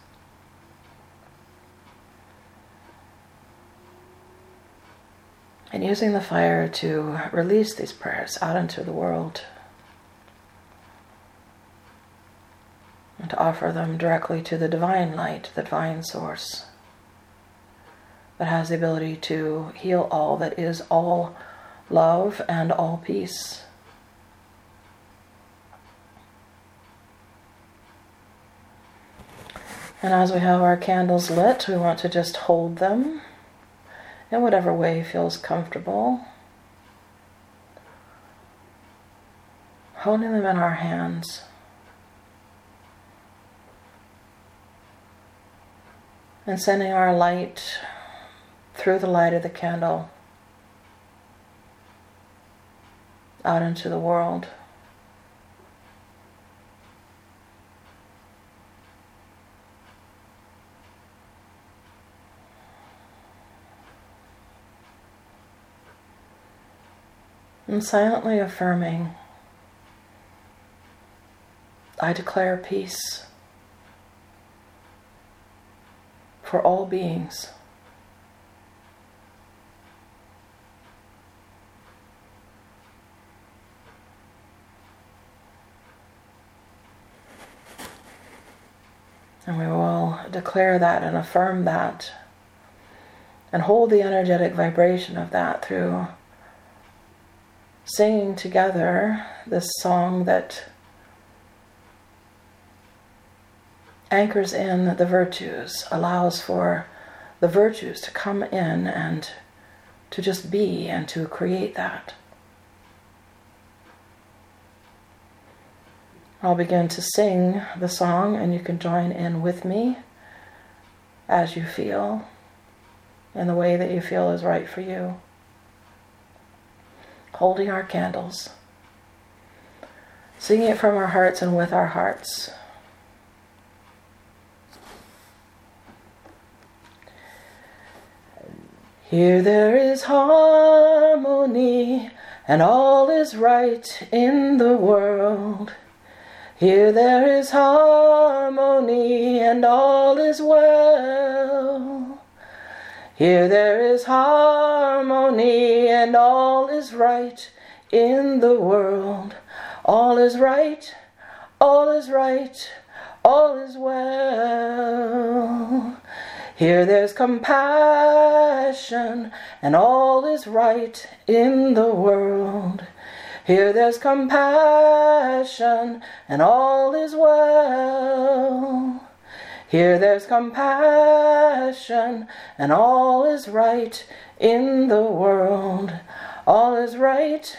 And using the fire to release these prayers out into the world. and to offer them directly to the divine light, the divine source that has the ability to heal all, that is all love and all peace. And as we have our candles lit, we want to just hold them in whatever way feels comfortable. Holding them in our hands. and sending our light through the light of the candle out into the world. And silently affirming, I declare peace. for all beings. And we will declare that and affirm that and hold the energetic vibration of that through singing together this song that anchors in the virtues, allows for the virtues to come in and to just be and to create that. I'll begin to sing the song, and you can join in with me as you feel in the way that you feel is right for you. Holding our candles, singing it from our hearts and with our hearts. Here there is harmony, and all is right in the world. Here there is harmony, and all is well. Here there is harmony, and all is right in the world. All is right, all is right, all is well. Here there's compassion, and all is right in the world. Here there's compassion, and all is well. Here there's compassion, and all is right in the world. All is right,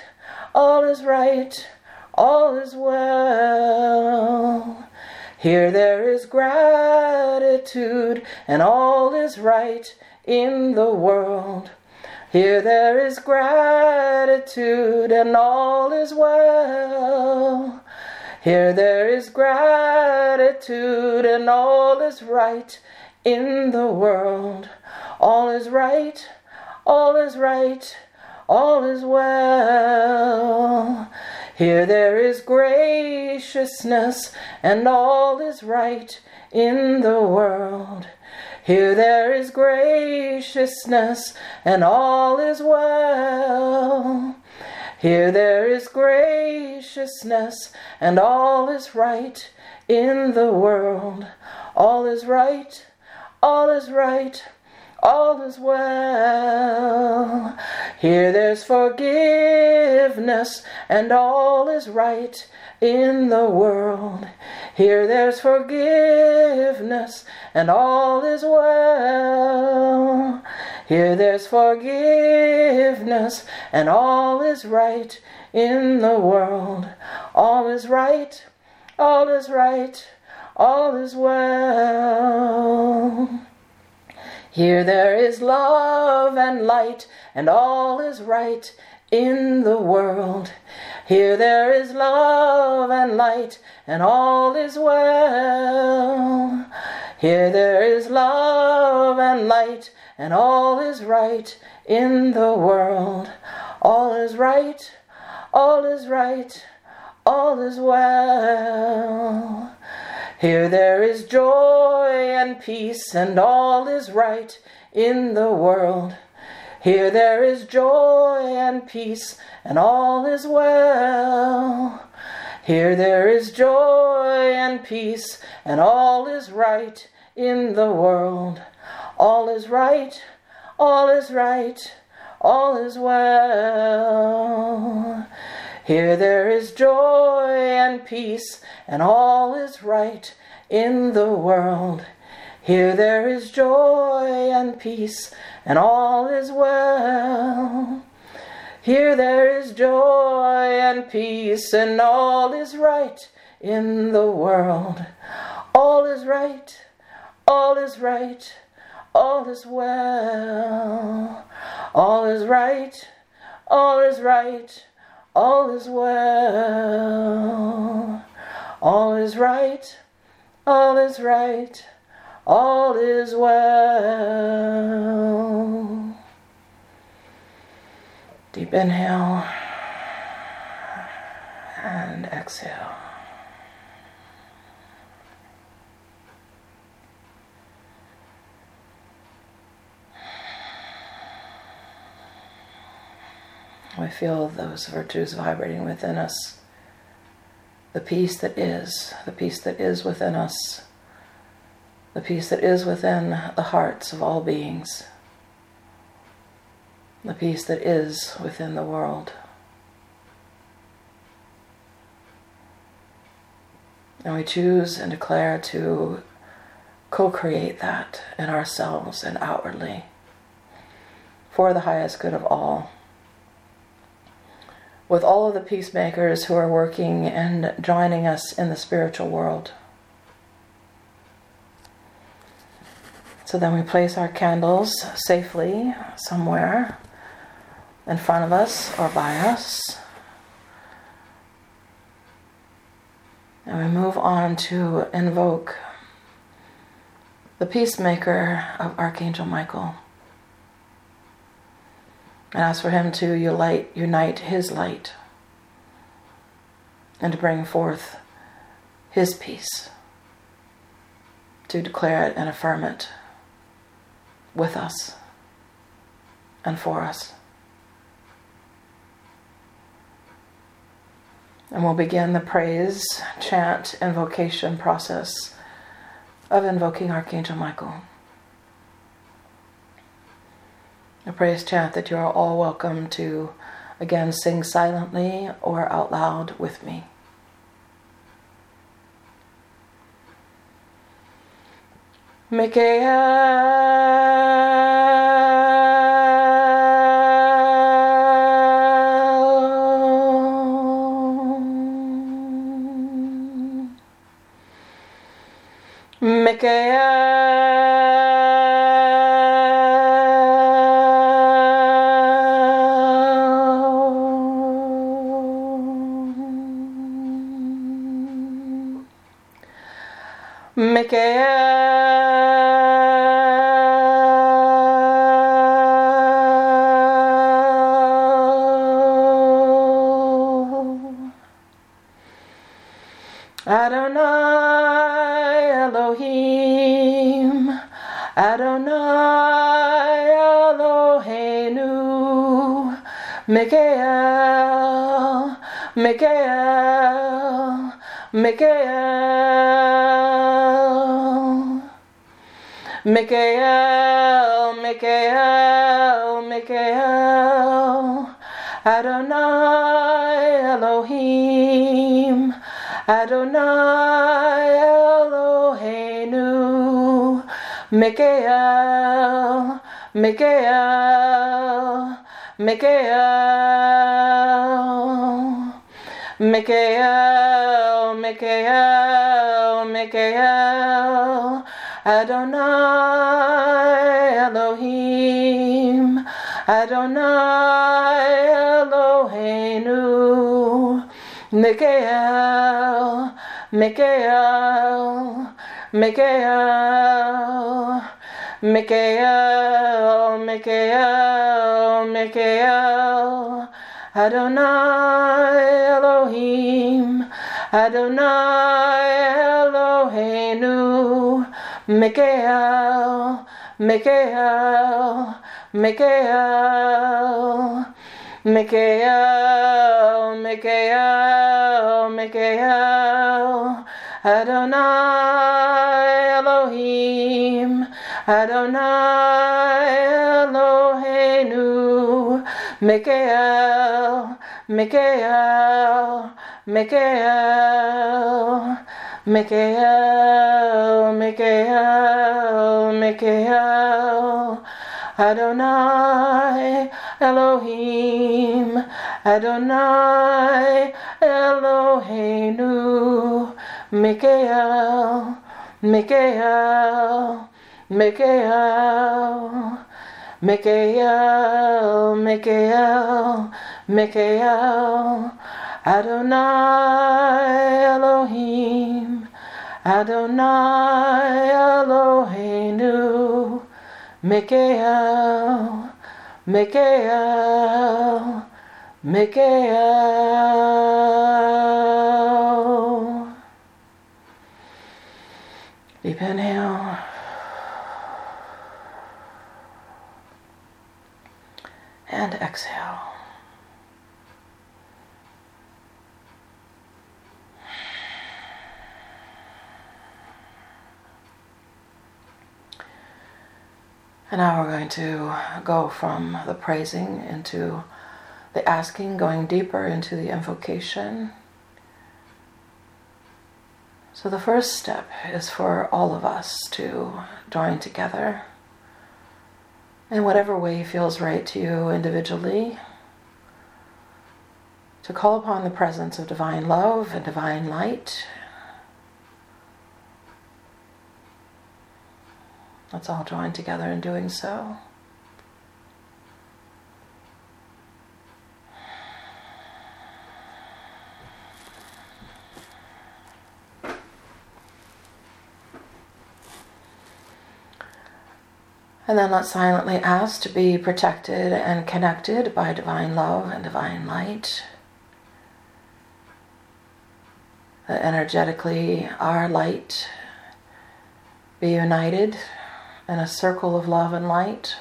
all is right, all is well. Here there is gratitude, and all is right in the world. Here there is gratitude, and all is well. Here there is gratitude, and all is right in the world. All is right, all is right, all is well. Here there is graciousness, and all is right in the world. Here there is graciousness, and all is well. Here there is graciousness, and all is right in the world. All is right, all is right all is well. Here there's forgiveness, and all is right in the world. Here there's forgiveness, and all is well. Here there's forgiveness, and all is right in the world. All is right, all is right, all is well. Here there is love and light, and all is right in the world. Here there is love and light, and all is well. Here there is love and light, and all is right in the world. All is right, all is right, all is well. Here there is joy and peace, and all is right in the world. Here there is joy and peace, and all is well. Here there is joy and peace, and all is right in the world. All is right, all is right, all is well. Here there is joy and peace, and all is right in the world. Here there is joy and peace, and all is well. Here there is joy and peace, and all is right in the world. All is right, all is right, all is well. All is right, all is right, all is well. All is right, all is right, all is well. Deep inhale and exhale. We feel those virtues vibrating within us. The peace that is, the peace that is within us, the peace that is within the hearts of all beings, the peace that is within the world. And we choose and declare to co create that in ourselves and outwardly for the highest good of all with all of the peacemakers who are working and joining us in the spiritual world. So then we place our candles safely somewhere in front of us or by us. And we move on to invoke the peacemaker of Archangel Michael. And ask for him to unite, unite his light and to bring forth his peace, to declare it and affirm it with us and for us. And we'll begin the praise, chant, invocation process of invoking Archangel Michael. A praise chant that you are all welcome to again sing silently or out loud with me. Mikael Mikael, Mikael, Mikael, Mikael, Mikael, Mikael, Adonai Elohim, Adonai Eloheinu, Mikael, Mikael. Mikael, Mikael, Mikael, Mikael, Adonai Elohim, Adonai Eloheinu, Mikael, Mikael, Mikael, Mikael, Mikael, Mikael, Adonai Elohim, Adonai Eloheinu, Mikael, Mikael, Mikael, Mikael, Mikael, Mikael, Adonai Elohim, Adonai Eloheinu, Mikael, Mikael, Mikael, Mikael, Mikael, Mikael, Adonai Elohim, Adonai Eloheinu, Mikael, Mikael, Mikael, Mikael, Mikael, Mikael, Adonai Elohim, Adonai Eloheinu, Mikael, Mikael, Mikael. Deep inhale. And exhale. And now we're going to go from the praising into the asking, going deeper into the invocation. So, the first step is for all of us to join together in whatever way feels right to you individually, to call upon the presence of divine love and divine light. Let's all join together in doing so. And then let's silently ask to be protected and connected by divine love and divine light. That energetically our light be united in a circle of love and light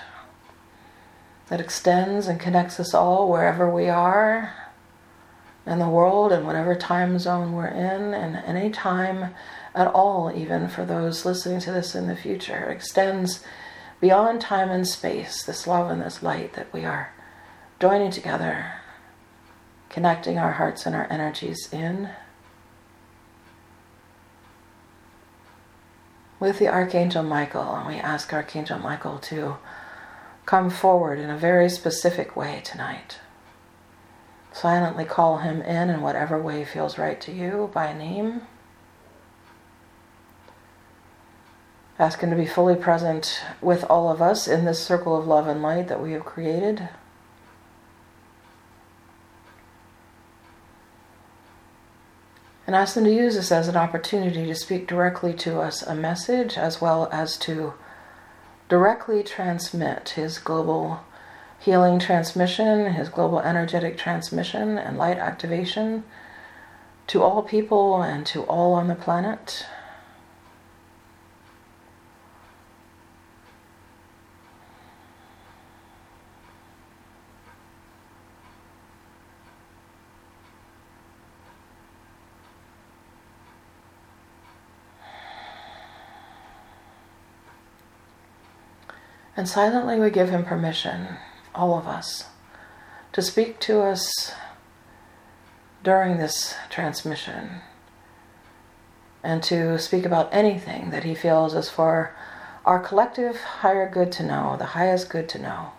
that extends and connects us all wherever we are in the world and whatever time zone we're in, and any time at all, even for those listening to this in the future. Extends beyond time and space, this love and this light that we are joining together, connecting our hearts and our energies in. With the Archangel Michael, and we ask Archangel Michael to come forward in a very specific way tonight. Silently call him in in whatever way feels right to you by name. Ask Him to be fully present with all of us in this circle of love and light that we have created. And ask Him to use this as an opportunity to speak directly to us a message as well as to directly transmit His global healing transmission, His global energetic transmission and light activation to all people and to all on the planet. And silently we give him permission, all of us, to speak to us during this transmission and to speak about anything that he feels is for our collective higher good to know, the highest good to know.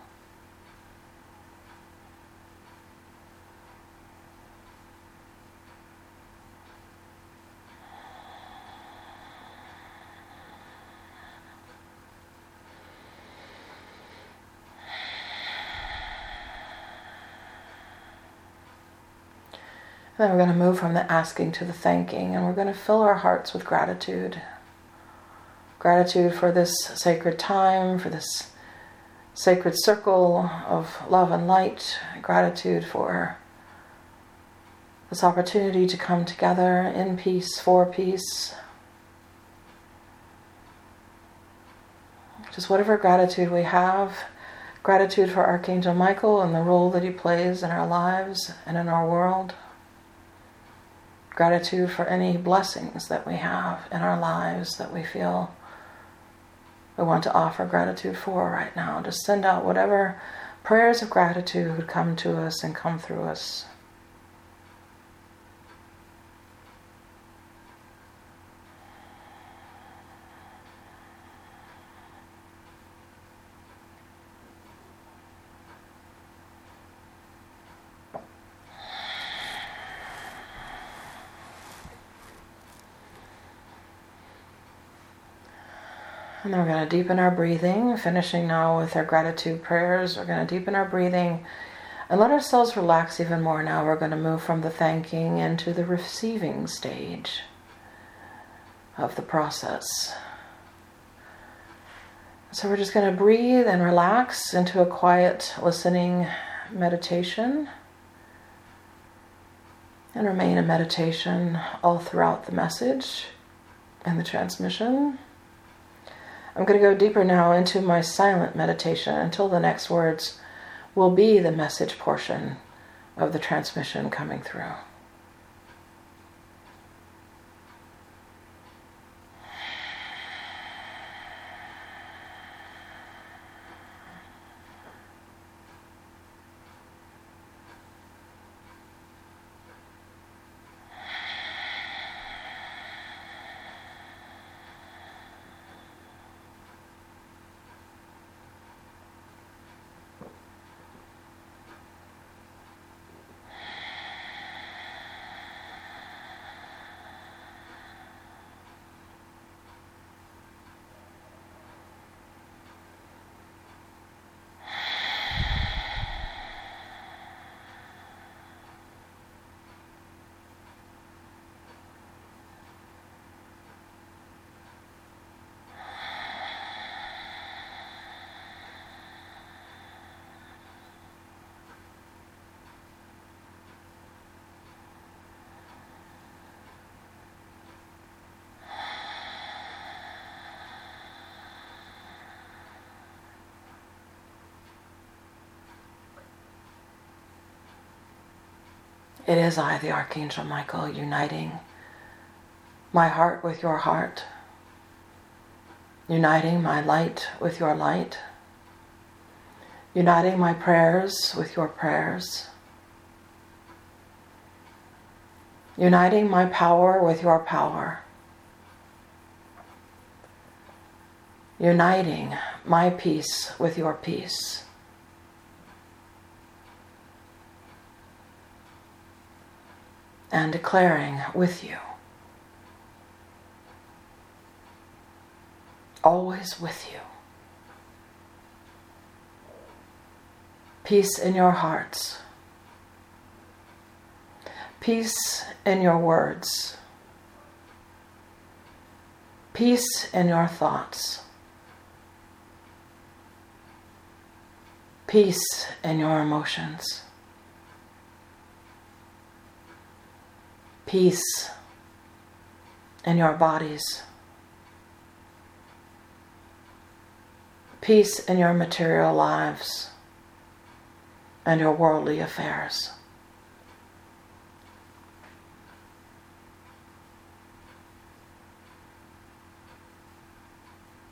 Then we're going to move from the asking to the thanking, and we're going to fill our hearts with gratitude. Gratitude for this sacred time, for this sacred circle of love and light. Gratitude for this opportunity to come together in peace, for peace. Just whatever gratitude we have, gratitude for Archangel Michael and the role that he plays in our lives and in our world. Gratitude for any blessings that we have in our lives that we feel we want to offer gratitude for right now. Just send out whatever prayers of gratitude come to us and come through us. And we're going to deepen our breathing, finishing now with our gratitude prayers. We're going to deepen our breathing and let ourselves relax even more. Now we're going to move from the thanking into the receiving stage of the process. So we're just going to breathe and relax into a quiet listening meditation and remain in meditation all throughout the message and the transmission. I'm going to go deeper now into my silent meditation until the next words will be the message portion of the transmission coming through. It is I, the Archangel Michael, uniting my heart with your heart, uniting my light with your light, uniting my prayers with your prayers, uniting my power with your power, uniting my peace with your peace. And declaring with you. Always with you. Peace in your hearts. Peace in your words. Peace in your thoughts. Peace in your emotions. Peace in your bodies, peace in your material lives and your worldly affairs.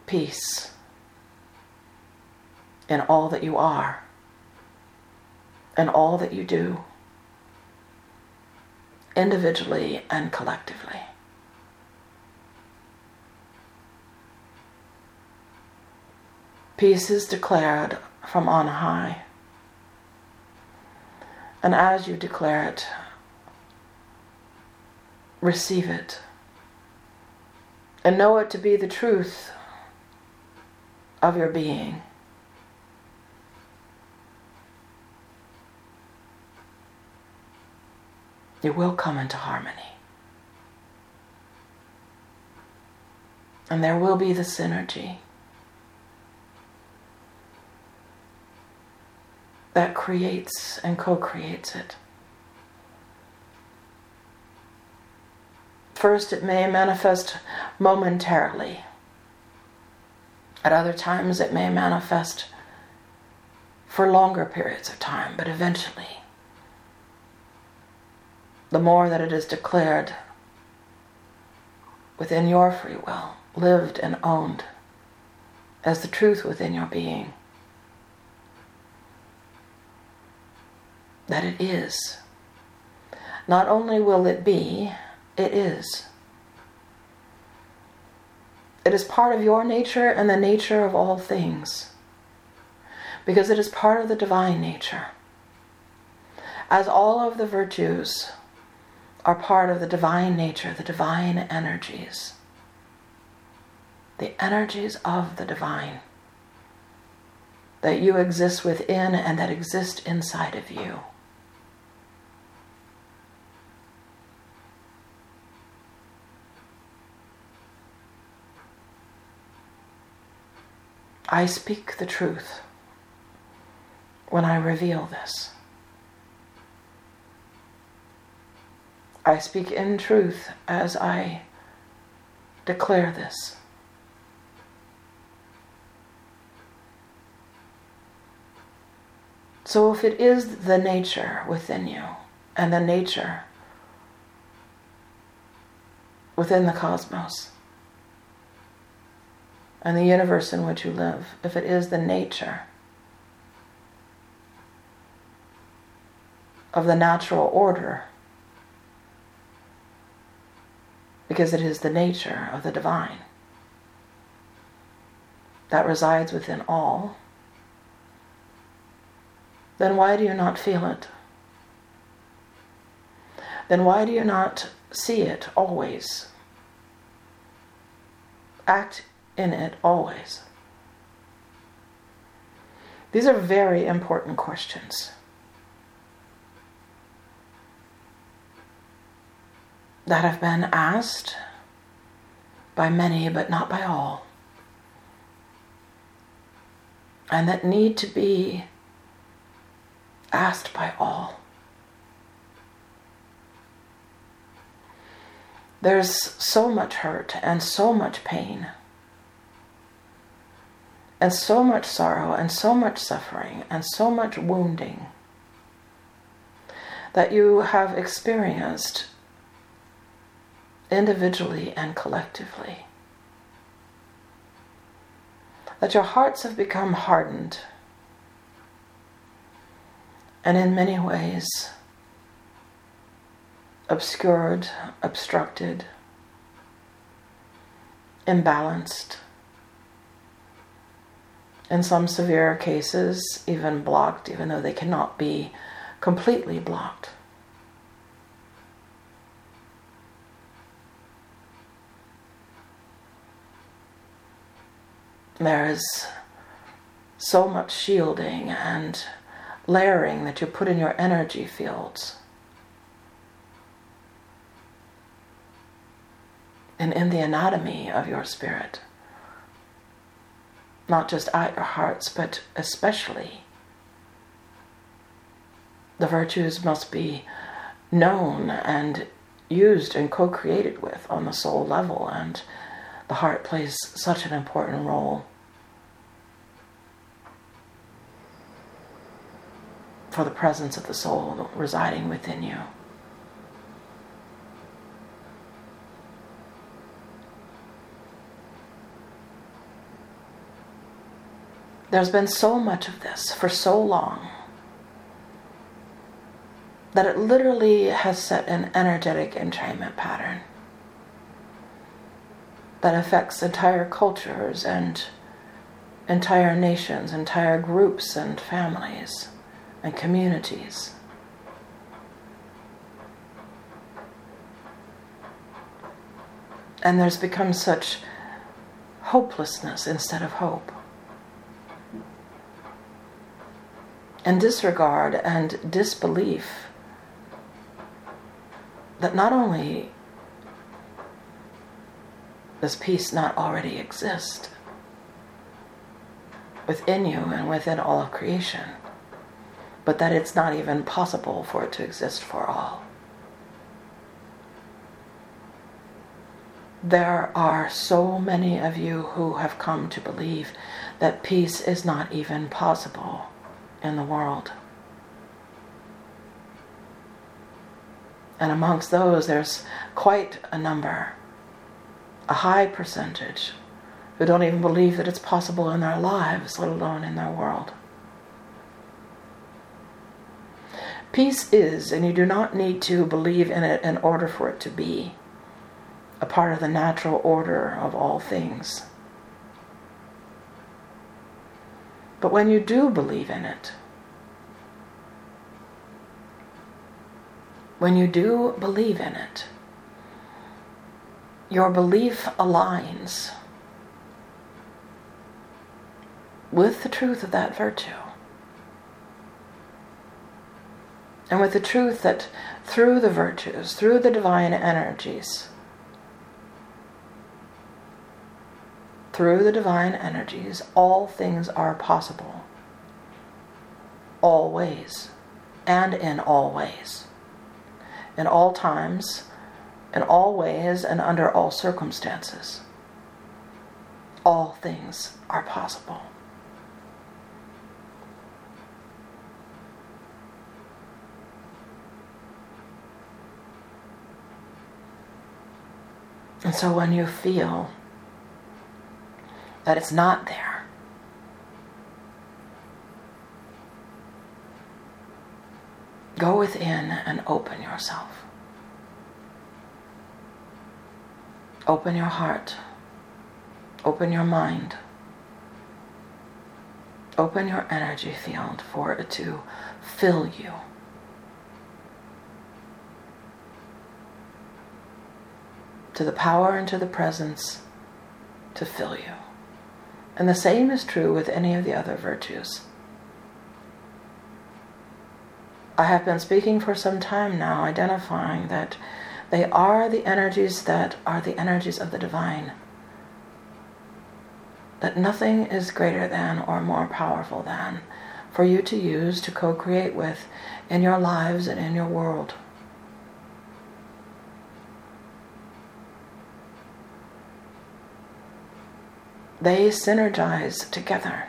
Peace in all that you are and all that you do individually and collectively. Peace is declared from on high. And as you declare it, receive it and know it to be the truth of your being. You will come into harmony. And there will be the synergy that creates and co creates it. First, it may manifest momentarily. At other times, it may manifest for longer periods of time, but eventually, the more that it is declared within your free will, lived and owned as the truth within your being, that it is. Not only will it be, it is. It is part of your nature and the nature of all things. Because it is part of the divine nature. As all of the virtues are part of the divine nature, the divine energies, the energies of the divine that you exist within and that exist inside of you. I speak the truth when I reveal this. I speak in truth as I declare this. So, if it is the nature within you and the nature within the cosmos, and the universe in which you live, if it is the nature of the natural order, because it is the nature of the divine that resides within all, then why do you not feel it? Then why do you not see it always? Act in it always? These are very important questions. That have been asked by many, but not by all. And that need to be asked by all. There's so much hurt and so much pain and so much sorrow and so much suffering and so much wounding that you have experienced individually and collectively. That your hearts have become hardened and in many ways obscured, obstructed, imbalanced in some severe cases, even blocked, even though they cannot be completely blocked. There is so much shielding and layering that you put in your energy fields. And in the anatomy of your spirit not just at your hearts, but especially. The virtues must be known and used and co created with on the soul level, and the heart plays such an important role. For the presence of the soul residing within you. There's been so much of this for so long that it literally has set an energetic entrainment pattern that affects entire cultures and entire nations, entire groups and families and communities. And there's become such hopelessness instead of hope. and disregard and disbelief that not only does peace not already exist within you and within all of creation, but that it's not even possible for it to exist for all. There are so many of you who have come to believe that peace is not even possible in the world. And amongst those, there's quite a number, a high percentage, who don't even believe that it's possible in their lives, let alone in their world. Peace is, and you do not need to believe in it in order for it to be, a part of the natural order of all things. But when you do believe in it, when you do believe in it, your belief aligns with the truth of that virtue. And with the truth that through the virtues, through the divine energies, through the divine energies, all things are possible. Always and in all ways in all times, in all ways, and under all circumstances. All things are possible. And so when you feel that it's not there, Go within and open yourself. Open your heart. Open your mind. Open your energy field for it to fill you. To the power and to the presence to fill you. And the same is true with any of the other virtues. I have been speaking for some time now, identifying that they are the energies that are the energies of the divine. That nothing is greater than or more powerful than for you to use to co create with in your lives and in your world. They synergize together.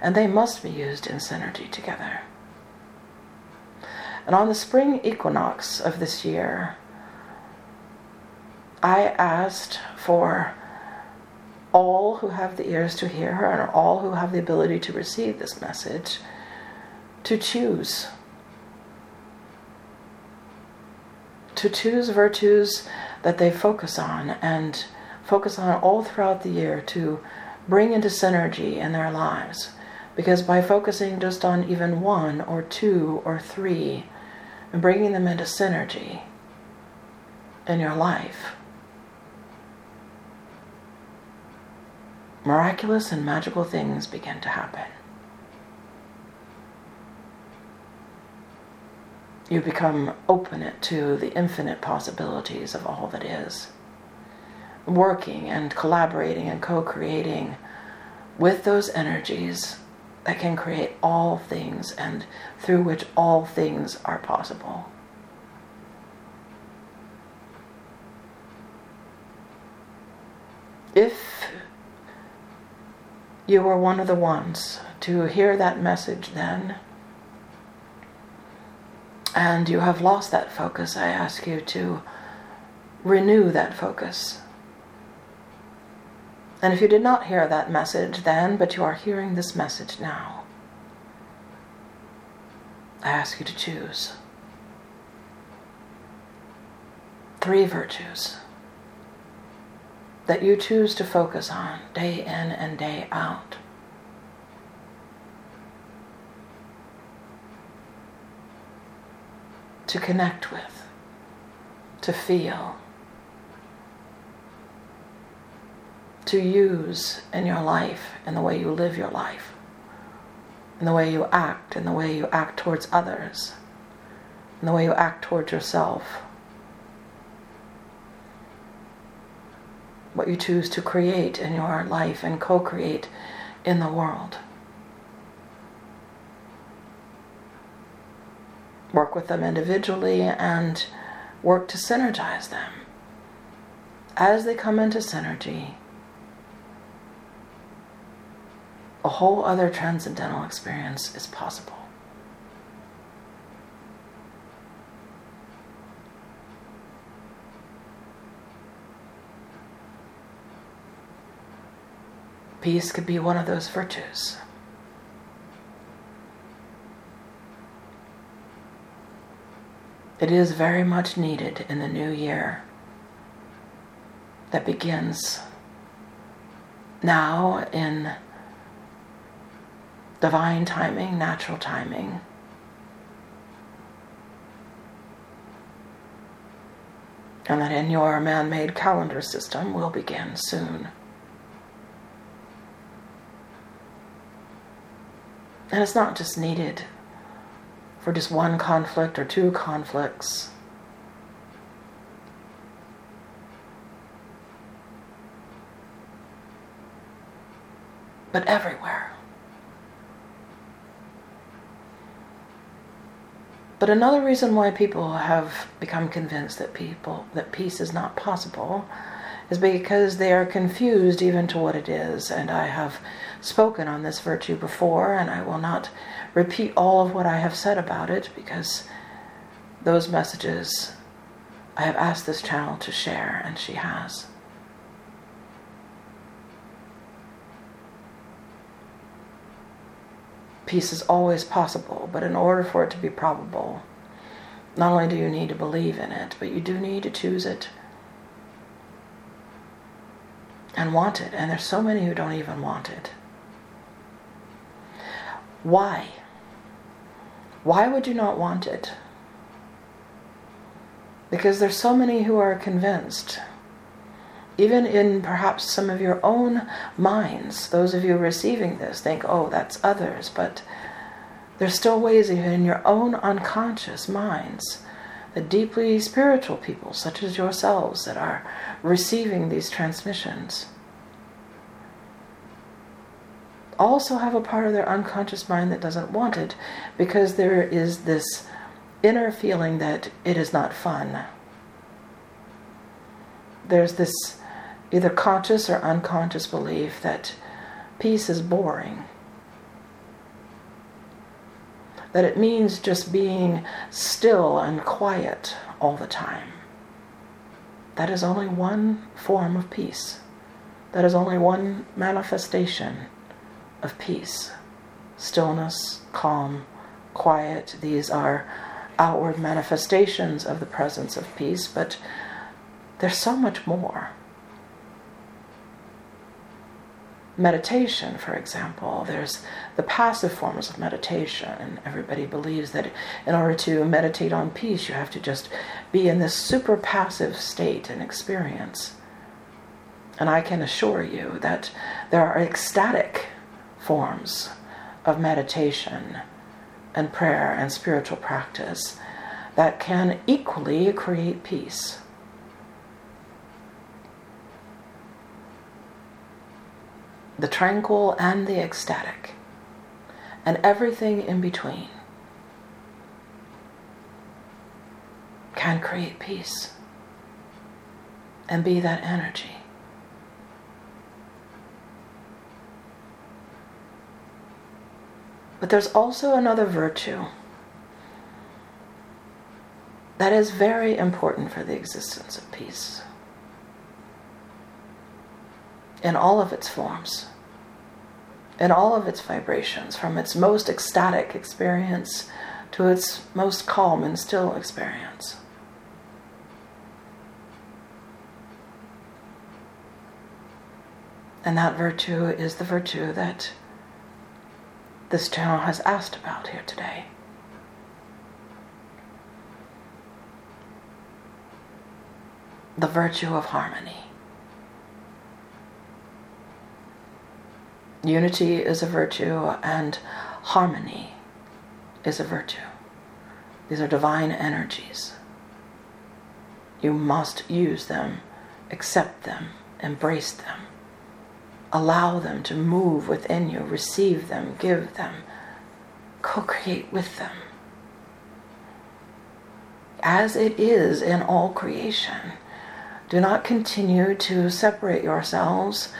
And they must be used in synergy together. And on the spring equinox of this year, I asked for all who have the ears to hear her, and all who have the ability to receive this message to choose. To choose virtues that they focus on and focus on all throughout the year to bring into synergy in their lives. Because by focusing just on even one or two or three, and bringing them into synergy in your life. Miraculous and magical things begin to happen. You become open to the infinite possibilities of all that is. Working and collaborating and co creating with those energies that can create all things and through which all things are possible. If you were one of the ones to hear that message then, and you have lost that focus, I ask you to renew that focus and if you did not hear that message then, but you are hearing this message now, I ask you to choose three virtues that you choose to focus on day in and day out. To connect with, to feel, to use in your life, in the way you live your life, in the way you act, in the way you act towards others, in the way you act towards yourself. What you choose to create in your life and co create in the world. Work with them individually and work to synergize them. As they come into synergy, a whole other transcendental experience is possible. Peace could be one of those virtues. It is very much needed in the new year that begins now in divine timing, natural timing. And that in your man made calendar system will begin soon. And it's not just needed for just one conflict or two conflicts. But everywhere. But another reason why people have become convinced that people that peace is not possible is because they are confused even to what it is. And I have spoken on this virtue before, and I will not repeat all of what I have said about it because those messages I have asked this channel to share, and she has. Peace is always possible, but in order for it to be probable, not only do you need to believe in it, but you do need to choose it and want it. And there's so many who don't even want it. Why? Why would you not want it? Because there's so many who are convinced even in perhaps some of your own minds, those of you receiving this think, oh, that's others, but there's still ways even in your own unconscious minds the deeply spiritual people, such as yourselves, that are receiving these transmissions, also have a part of their unconscious mind that doesn't want it because there is this inner feeling that it is not fun. There's this either conscious or unconscious belief that peace is boring. That it means just being still and quiet all the time. That is only one form of peace. That is only one manifestation of peace. Stillness, calm, quiet, these are outward manifestations of the presence of peace, but there's so much more meditation, for example, there's the passive forms of meditation, and everybody believes that in order to meditate on peace, you have to just be in this super passive state and experience. And I can assure you that there are ecstatic forms of meditation and prayer and spiritual practice that can equally create peace. The tranquil and the ecstatic, and everything in between can create peace and be that energy. But there's also another virtue that is very important for the existence of peace in all of its forms, in all of its vibrations, from its most ecstatic experience to its most calm and still experience. And that virtue is the virtue that this channel has asked about here today. The virtue of harmony. Unity is a virtue, and harmony is a virtue. These are divine energies. You must use them, accept them, embrace them, allow them to move within you, receive them, give them, co create with them. As it is in all creation. Do not continue to separate yourselves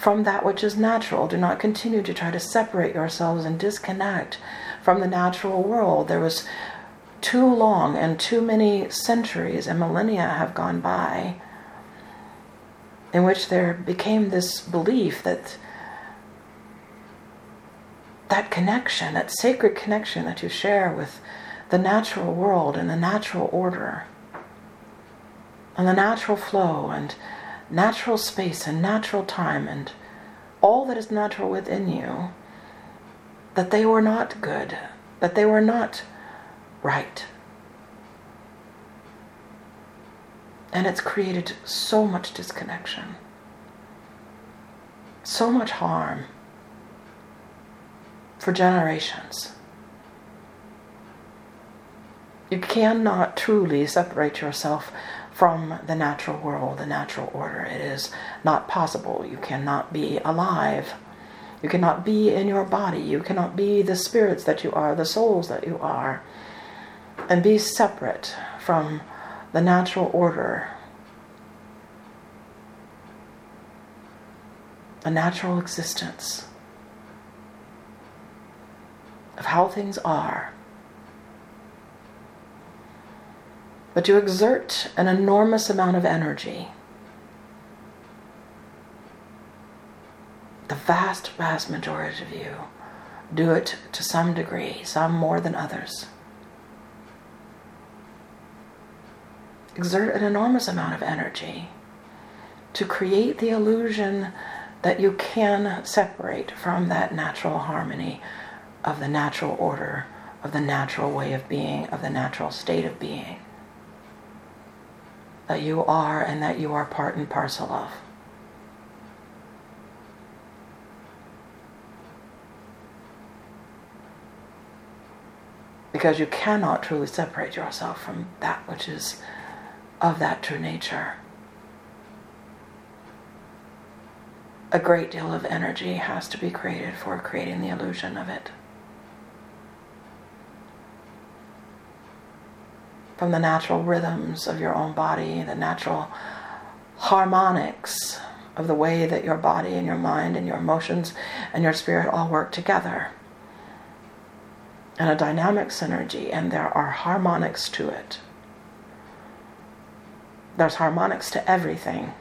from that which is natural. Do not continue to try to separate yourselves and disconnect from the natural world. There was too long and too many centuries and millennia have gone by in which there became this belief that that connection, that sacred connection that you share with the natural world and the natural order and the natural flow and natural space and natural time and all that is natural within you, that they were not good, that they were not right. And it's created so much disconnection, so much harm for generations. You cannot truly separate yourself from the natural world, the natural order. It is not possible. You cannot be alive. You cannot be in your body. You cannot be the spirits that you are, the souls that you are, and be separate from the natural order, a natural existence of how things are but you exert an enormous amount of energy. The vast, vast majority of you do it to some degree, some more than others. Exert an enormous amount of energy to create the illusion that you can separate from that natural harmony of the natural order, of the natural way of being, of the natural state of being that you are and that you are part and parcel of. Because you cannot truly separate yourself from that which is of that true nature. A great deal of energy has to be created for creating the illusion of it. From the natural rhythms of your own body, the natural harmonics of the way that your body and your mind and your emotions and your spirit all work together. And a dynamic synergy, and there are harmonics to it. There's harmonics to everything,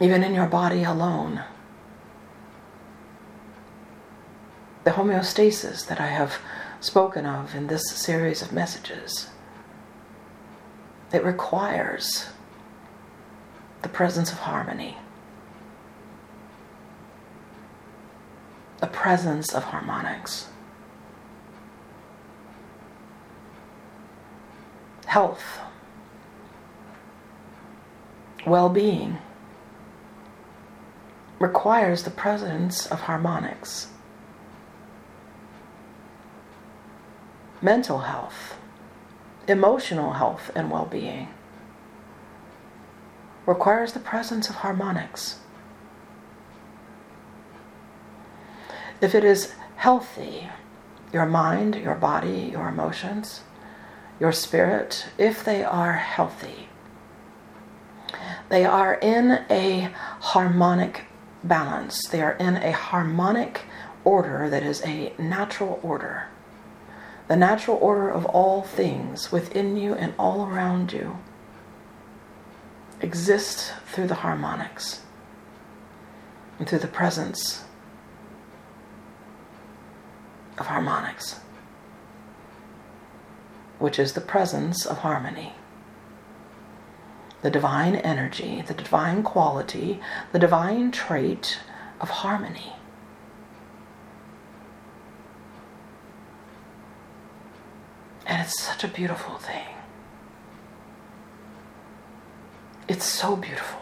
even in your body alone. The homeostasis that I have spoken of in this series of messages. It requires the presence of harmony, the presence of harmonics, health, well being requires the presence of harmonics. Mental health, emotional health, and well being requires the presence of harmonics. If it is healthy, your mind, your body, your emotions, your spirit, if they are healthy, they are in a harmonic balance. They are in a harmonic order that is a natural order the natural order of all things within you and all around you exists through the harmonics and through the presence of harmonics, which is the presence of harmony. The divine energy, the divine quality, the divine trait of harmony. And it's such a beautiful thing. It's so beautiful.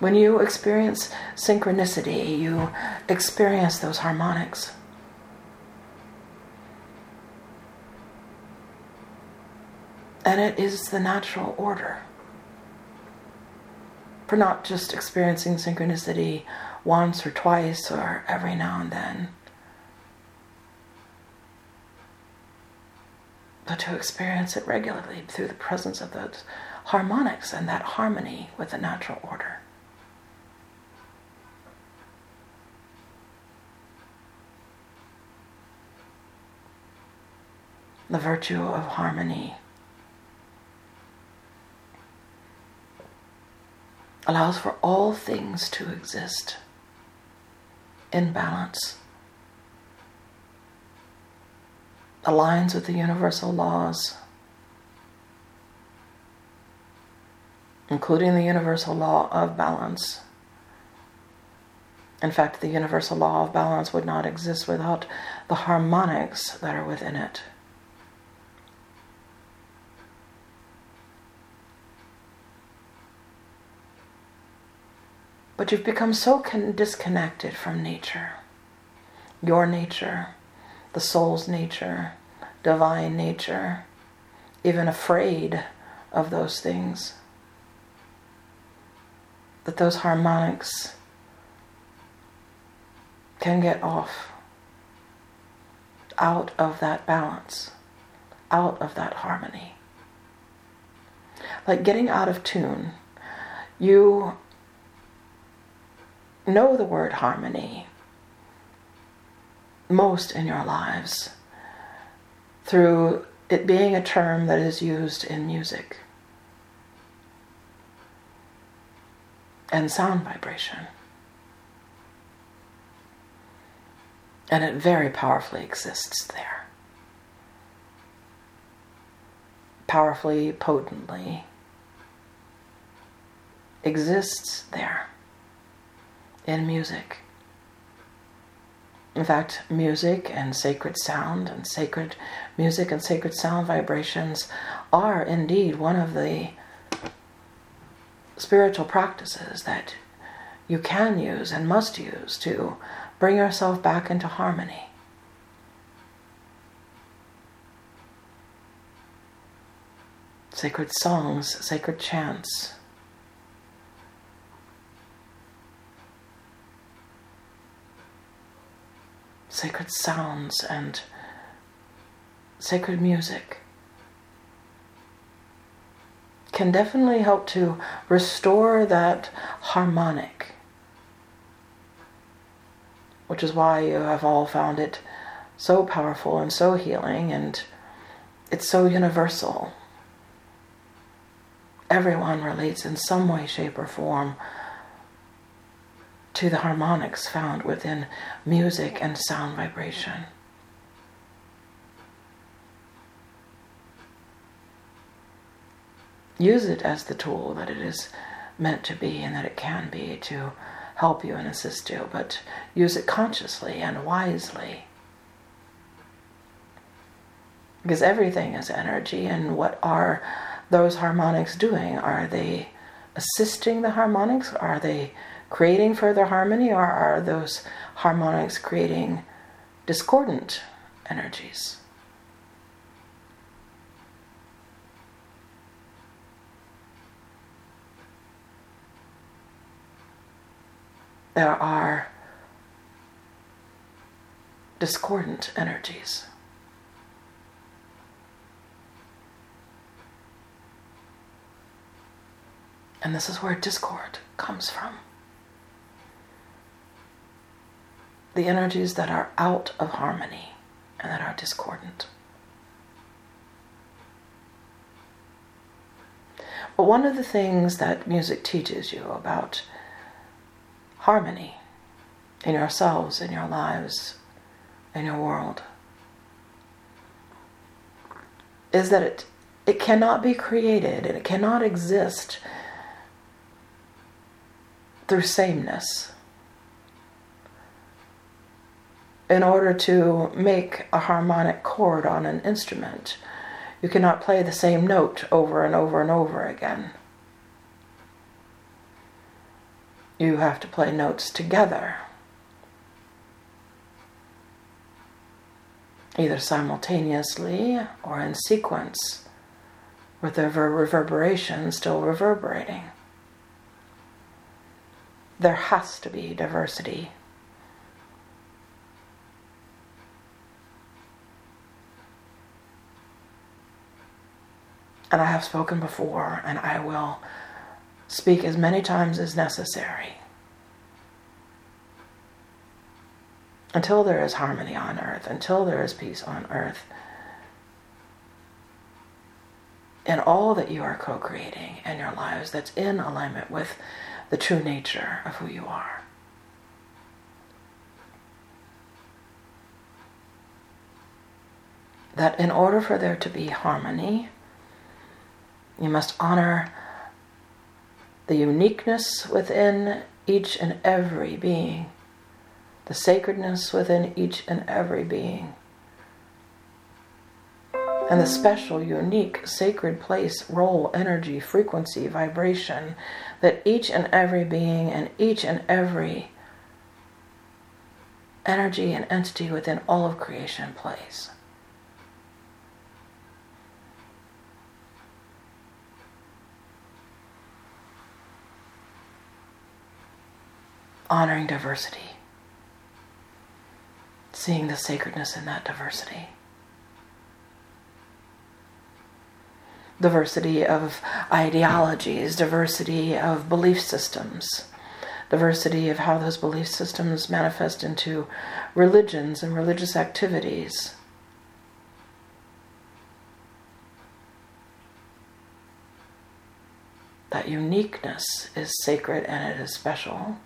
When you experience synchronicity, you experience those harmonics. And it is the natural order for not just experiencing synchronicity once or twice or every now and then, but to experience it regularly through the presence of those harmonics and that harmony with the natural order. The virtue of harmony allows for all things to exist in balance, aligns with the universal laws, including the universal law of balance. In fact, the universal law of balance would not exist without the harmonics that are within it. But you've become so con- disconnected from nature, your nature, the soul's nature, divine nature, even afraid of those things, that those harmonics can get off out of that balance, out of that harmony. Like getting out of tune. You know the word harmony most in your lives through it being a term that is used in music and sound vibration. And it very powerfully exists there. Powerfully, potently exists there in music. In fact, music and sacred sound and sacred music and sacred sound vibrations are indeed one of the spiritual practices that you can use and must use to bring yourself back into harmony. Sacred songs, sacred chants, sacred sounds and sacred music can definitely help to restore that harmonic, which is why you have all found it so powerful and so healing and it's so universal. Everyone relates in some way, shape, or form to the harmonics found within music and sound vibration. Use it as the tool that it is meant to be and that it can be to help you and assist you, but use it consciously and wisely. Because everything is energy, and what are those harmonics doing? Are they assisting the harmonics? Are they creating further harmony, or are those harmonics creating discordant energies? There are discordant energies. And this is where discord comes from. The energies that are out of harmony and that are discordant. But one of the things that music teaches you about harmony in yourselves, in your lives, in your world, is that it, it cannot be created and it cannot exist through sameness in order to make a harmonic chord on an instrument. You cannot play the same note over and over and over again. you have to play notes together, either simultaneously or in sequence, with the reverberation still reverberating. There has to be diversity. And I have spoken before, and I will speak as many times as necessary until there is harmony on earth, until there is peace on earth. And all that you are co creating in your lives that's in alignment with the true nature of who you are. That in order for there to be harmony, you must honor the uniqueness within each and every being, the sacredness within each and every being, and the special, unique, sacred place, role, energy, frequency, vibration that each and every being and each and every energy and entity within all of creation plays. Honoring diversity, seeing the sacredness in that diversity. Diversity of ideologies, diversity of belief systems, diversity of how those belief systems manifest into religions and religious activities. That uniqueness is sacred and it is special.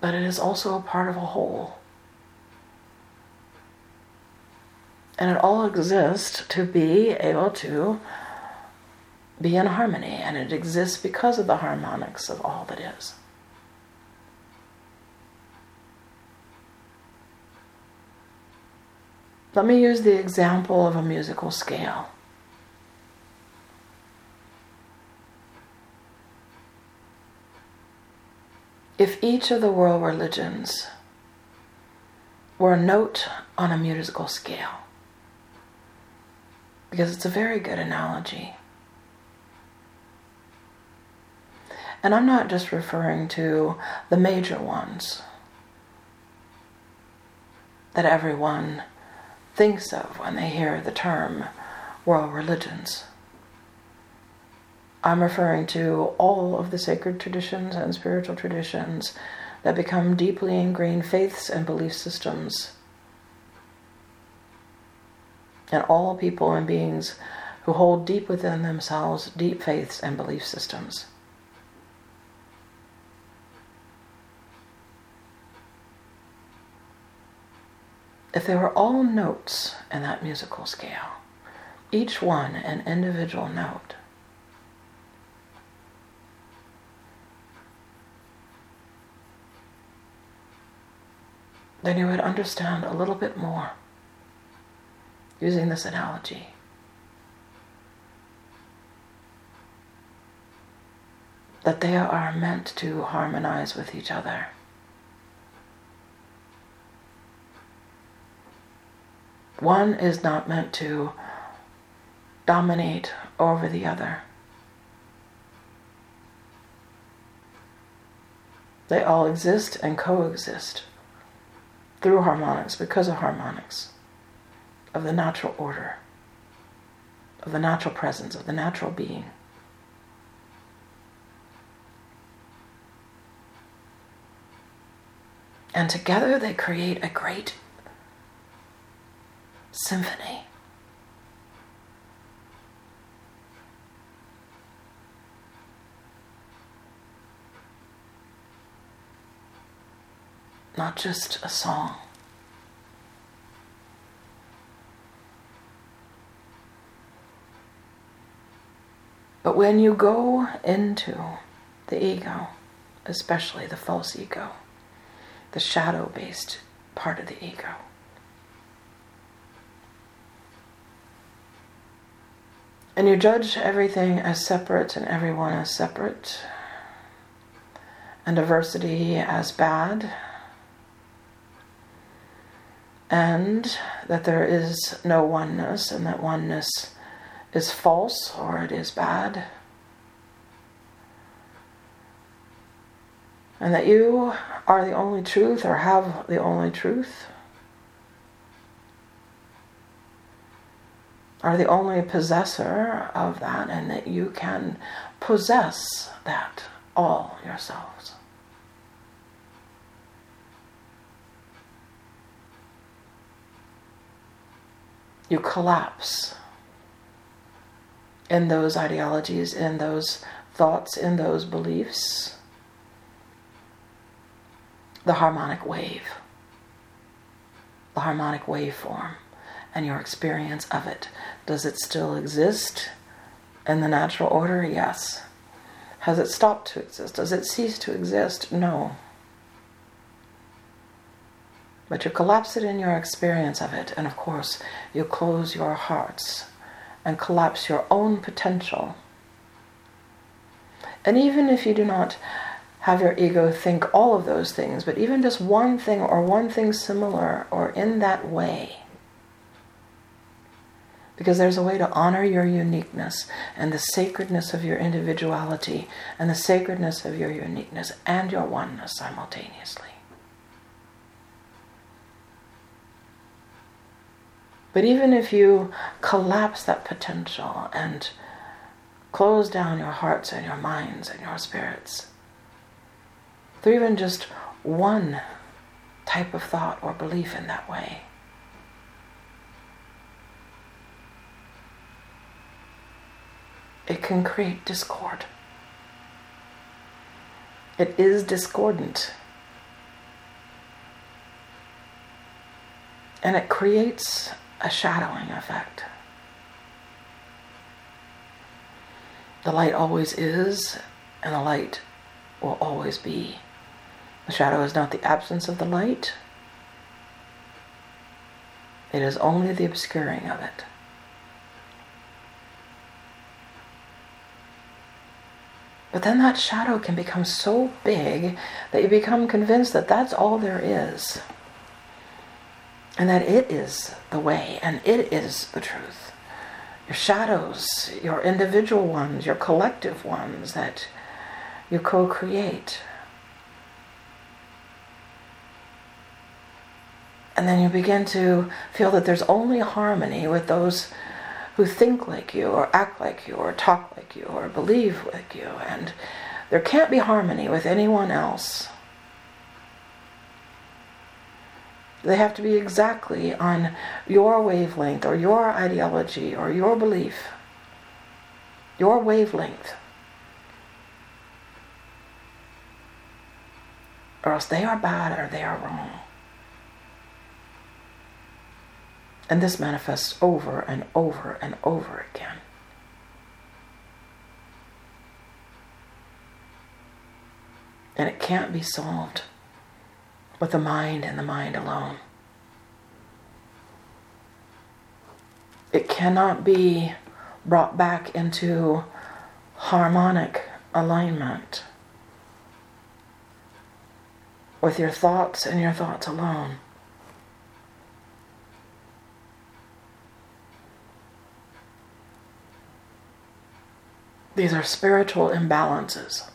But it is also a part of a whole. And it all exists to be able to be in harmony, and it exists because of the harmonics of all that is. Let me use the example of a musical scale. If each of the world religions were a note on a musical scale, because it's a very good analogy. And I'm not just referring to the major ones that everyone thinks of when they hear the term world religions. I'm referring to all of the sacred traditions and spiritual traditions that become deeply ingrained faiths and belief systems. And all people and beings who hold deep within themselves deep faiths and belief systems. If they were all notes in that musical scale, each one an individual note, then you would understand a little bit more using this analogy. That they are meant to harmonize with each other. One is not meant to dominate over the other. They all exist and coexist through harmonics, because of harmonics, of the natural order, of the natural presence, of the natural being. And together they create a great symphony. Not just a song. But when you go into the ego, especially the false ego, the shadow based part of the ego, And you judge everything as separate and everyone as separate, and diversity as bad, and that there is no oneness, and that oneness is false or it is bad. And that you are the only truth or have the only truth. Are the only possessor of that, and that you can possess that all yourselves. You collapse in those ideologies, in those thoughts, in those beliefs. The harmonic wave, the harmonic waveform, and your experience of it. Does it still exist in the natural order? Yes. Has it stopped to exist? Does it cease to exist? No. But you collapse it in your experience of it, and of course, you close your hearts and collapse your own potential. And even if you do not have your ego think all of those things, but even just one thing or one thing similar or in that way, because there's a way to honor your uniqueness and the sacredness of your individuality and the sacredness of your uniqueness and your oneness simultaneously. But even if you collapse that potential and close down your hearts and your minds and your spirits, through even just one type of thought or belief in that way, it can create discord. It is discordant. And it creates a shadowing effect. The light always is, and the light will always be. The shadow is not the absence of the light, it is only the obscuring of it. But then that shadow can become so big that you become convinced that that's all there is and that it is the way and it is the truth. Your shadows, your individual ones, your collective ones that you co create. And then you begin to feel that there's only harmony with those who think like you, or act like you, or talk like you, or believe like you. And there can't be harmony with anyone else. They have to be exactly on your wavelength or your ideology or your belief, your wavelength. Or else they are bad or they are wrong. And this manifests over and over and over again. And it can't be solved with the mind and the mind alone. It cannot be brought back into harmonic alignment with your thoughts and your thoughts alone. These are spiritual imbalances,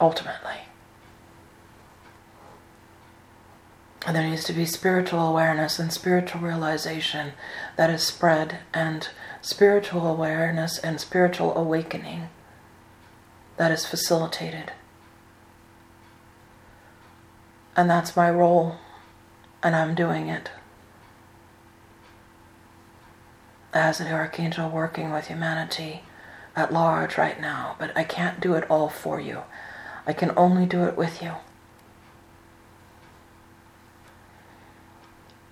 ultimately. And there needs to be spiritual awareness and spiritual realization that is spread, and spiritual awareness and spiritual awakening that is facilitated. And that's my role, and I'm doing it. As an archangel working with humanity at large right now, but I can't do it all for you. I can only do it with you.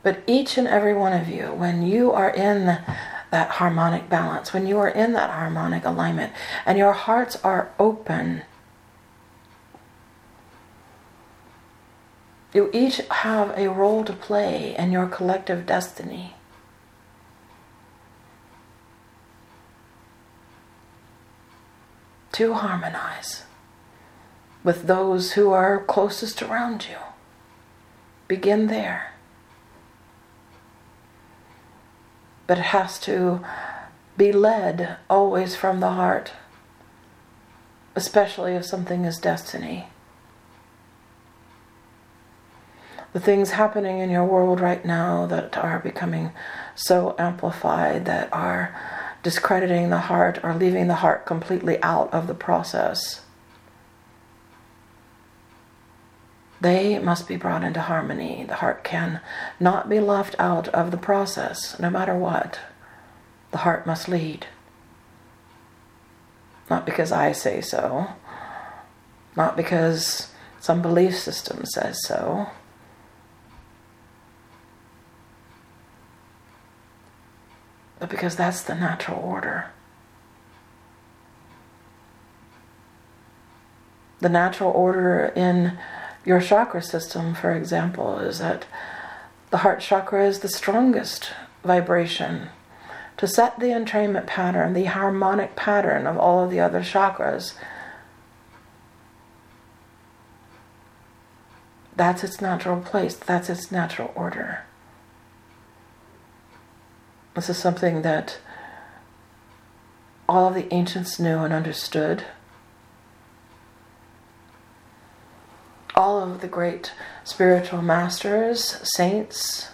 But each and every one of you, when you are in that harmonic balance, when you are in that harmonic alignment, and your hearts are open, you each have a role to play in your collective destiny. to harmonize with those who are closest around you. Begin there. But it has to be led always from the heart, especially if something is destiny. The things happening in your world right now that are becoming so amplified, that are discrediting the heart or leaving the heart completely out of the process. They must be brought into harmony. The heart can not be left out of the process, no matter what. The heart must lead. Not because I say so, not because some belief system says so. But because that's the natural order. The natural order in your chakra system, for example, is that the heart chakra is the strongest vibration to set the entrainment pattern, the harmonic pattern of all of the other chakras. That's its natural place, that's its natural order. This is something that all of the ancients knew and understood. All of the great spiritual masters, saints,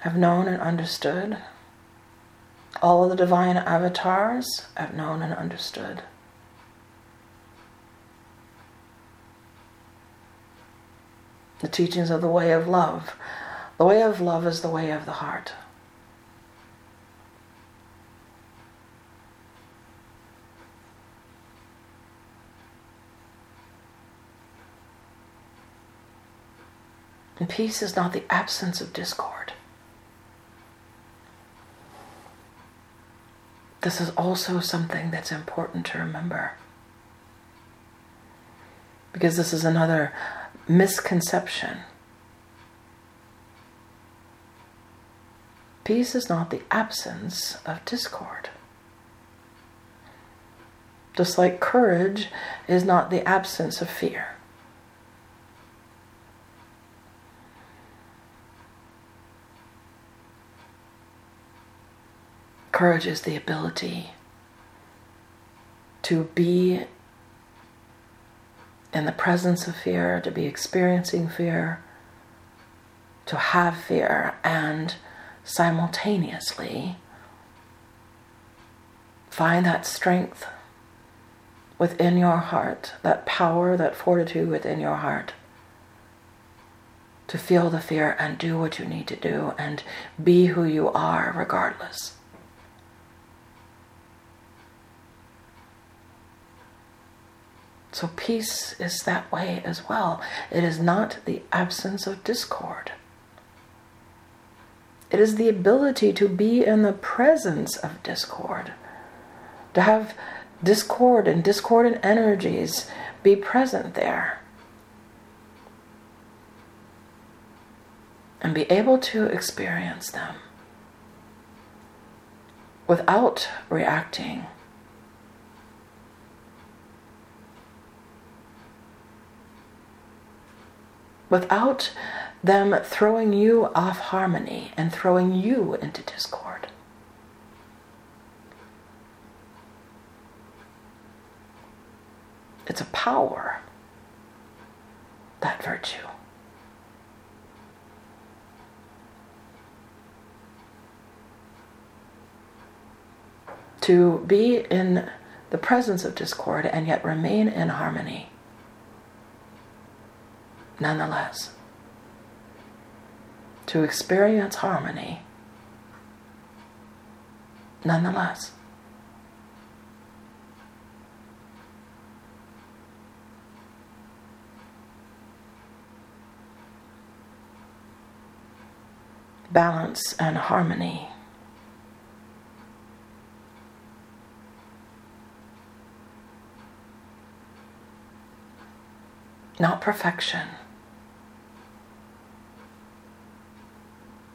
have known and understood. All of the divine avatars have known and understood. The teachings of the way of love. The way of love is the way of the heart. And peace is not the absence of discord. This is also something that's important to remember. Because this is another misconception. Peace is not the absence of discord. Just like courage is not the absence of fear. Courage is the ability to be in the presence of fear, to be experiencing fear, to have fear, and simultaneously find that strength within your heart, that power, that fortitude within your heart to feel the fear and do what you need to do and be who you are regardless. So peace is that way as well. It is not the absence of discord. It is the ability to be in the presence of discord, to have discord and discordant energies be present there, and be able to experience them without reacting without them throwing you off harmony and throwing you into discord. It's a power, that virtue. To be in the presence of discord and yet remain in harmony nonetheless. To experience harmony nonetheless. Balance and harmony. Not perfection.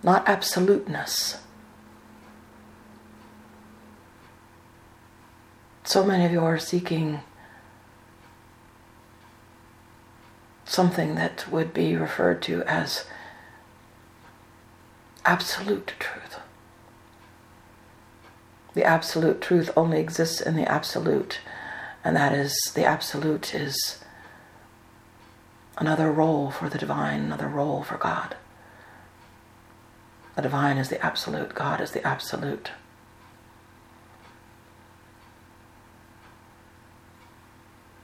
Not absoluteness. So many of you are seeking something that would be referred to as absolute truth. The absolute truth only exists in the absolute, and that is the absolute is another role for the divine, another role for God. The divine is the absolute, God is the absolute.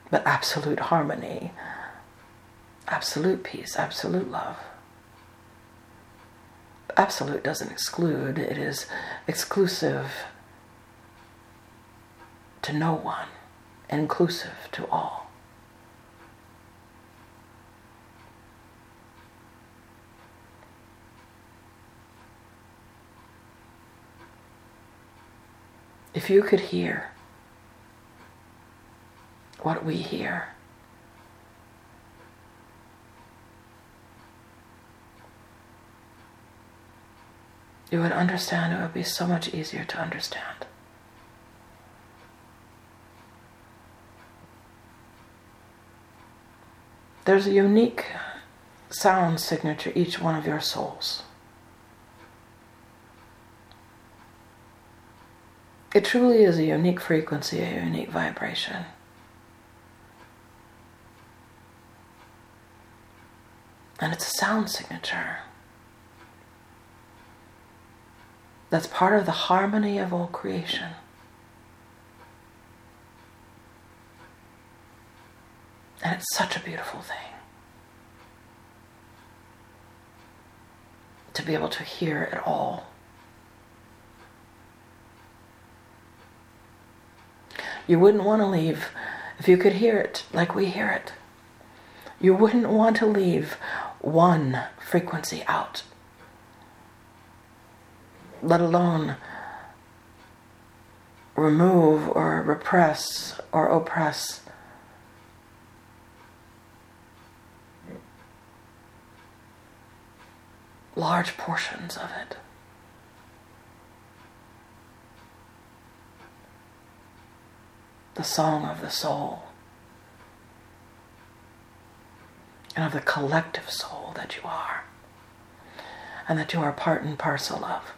But absolute harmony, absolute peace, absolute love. Absolute doesn't exclude, it is exclusive to no one, inclusive to all. If you could hear what we hear, you would understand it would be so much easier to understand. There's a unique sound signature each one of your souls. It truly is a unique frequency, a unique vibration. And it's a sound signature that's part of the harmony of all creation. And it's such a beautiful thing to be able to hear it all. You wouldn't want to leave if you could hear it like we hear it. You wouldn't want to leave one frequency out, let alone remove or repress or oppress. Large portions of it. The song of the soul and of the collective soul that you are and that you are part and parcel of.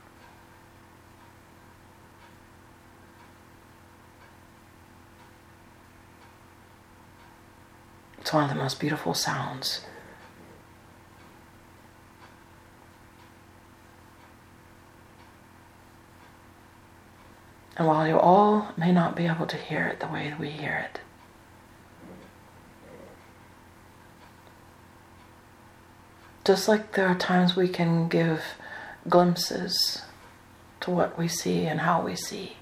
It's one of the most beautiful sounds And while you all may not be able to hear it the way we hear it, just like there are times we can give glimpses to what we see and how we see,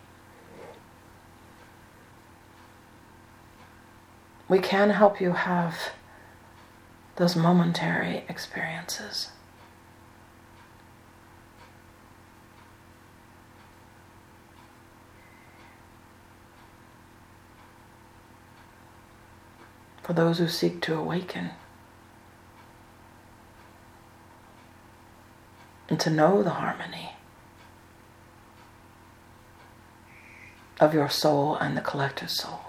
we can help you have those momentary experiences. For those who seek to awaken. And to know the harmony of your soul and the collective soul.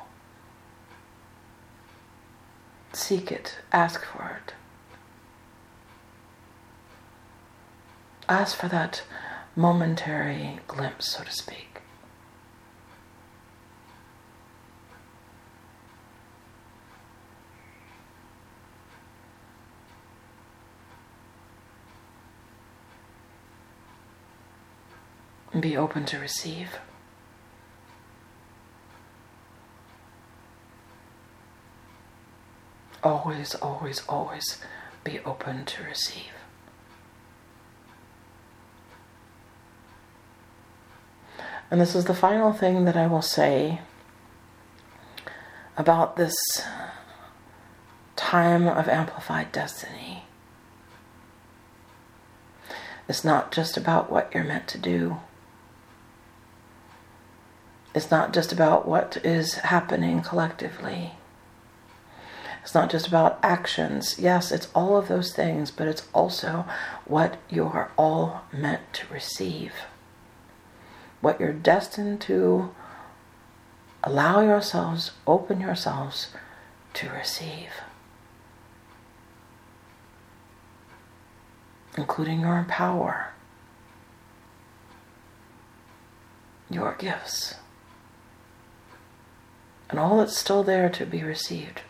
Seek it, ask for it. Ask for that momentary glimpse, so to speak. And be open to receive. Always, always, always be open to receive. And this is the final thing that I will say about this time of amplified destiny. It's not just about what you're meant to do. It's not just about what is happening collectively. It's not just about actions. Yes, it's all of those things, but it's also what you are all meant to receive. What you're destined to Allow yourselves, open yourselves to receive, including your power, your gifts, and all that's still there to be received.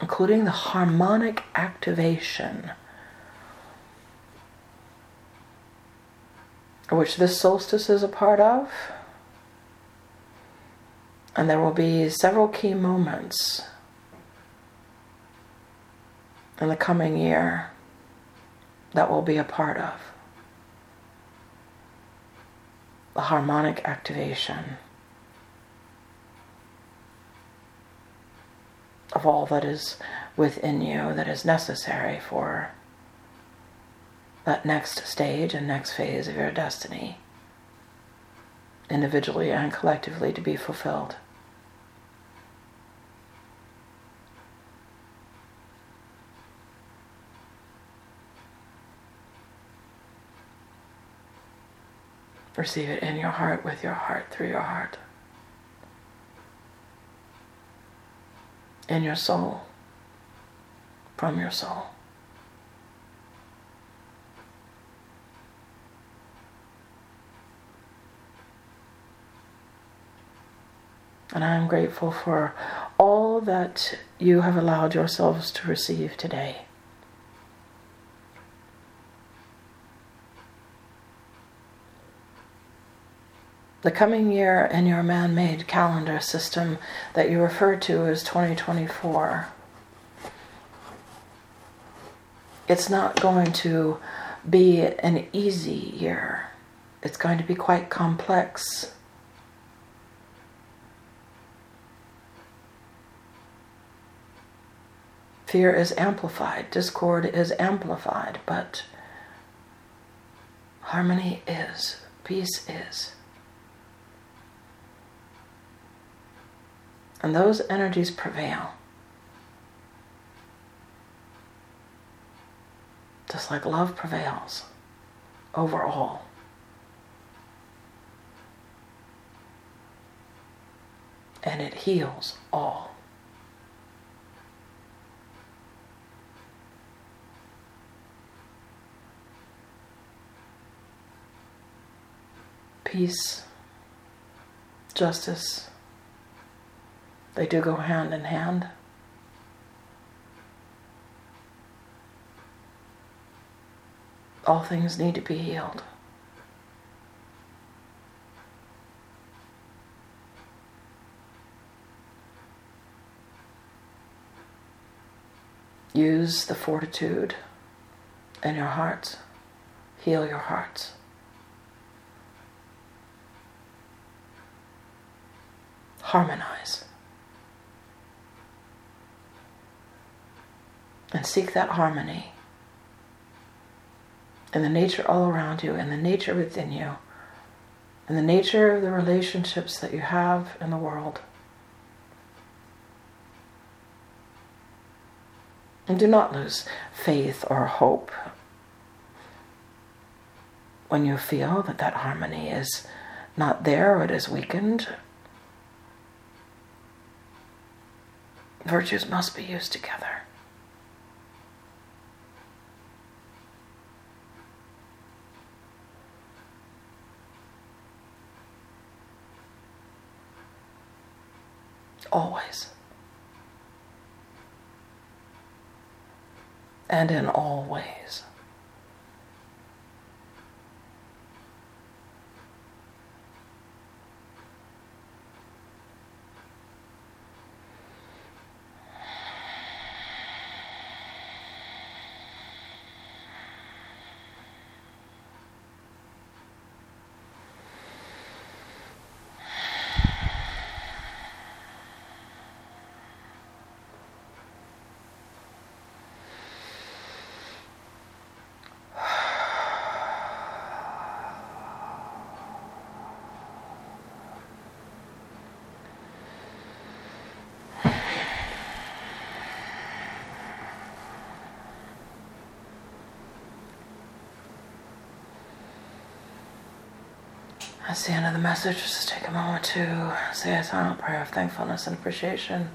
Including the harmonic activation which this solstice is a part of. And there will be several key moments in the coming year that will be a part of the harmonic activation of all that is within you that is necessary for that next stage and next phase of your destiny, individually and collectively, to be fulfilled. Receive it in your heart, with your heart, through your heart, in your soul, from your soul. And I am grateful for all that you have allowed yourselves to receive today. The coming year in your man made calendar system that you refer to as 2024, it's not going to be an easy year. It's going to be quite complex. Fear is amplified, discord is amplified, but harmony is, peace is. And those energies prevail. Just like love prevails over all. And it heals all. peace, justice, they do go hand in hand. All things need to be healed. Use the fortitude in your hearts. Heal your hearts. harmonize. And seek that harmony in the nature all around you, in the nature within you, in the nature of the relationships that you have in the world. And do not lose faith or hope when you feel that that harmony is not there or it is weakened Virtues must be used together. Always. And in all ways. That's the end of the message. Just take a moment to say a silent prayer of thankfulness and appreciation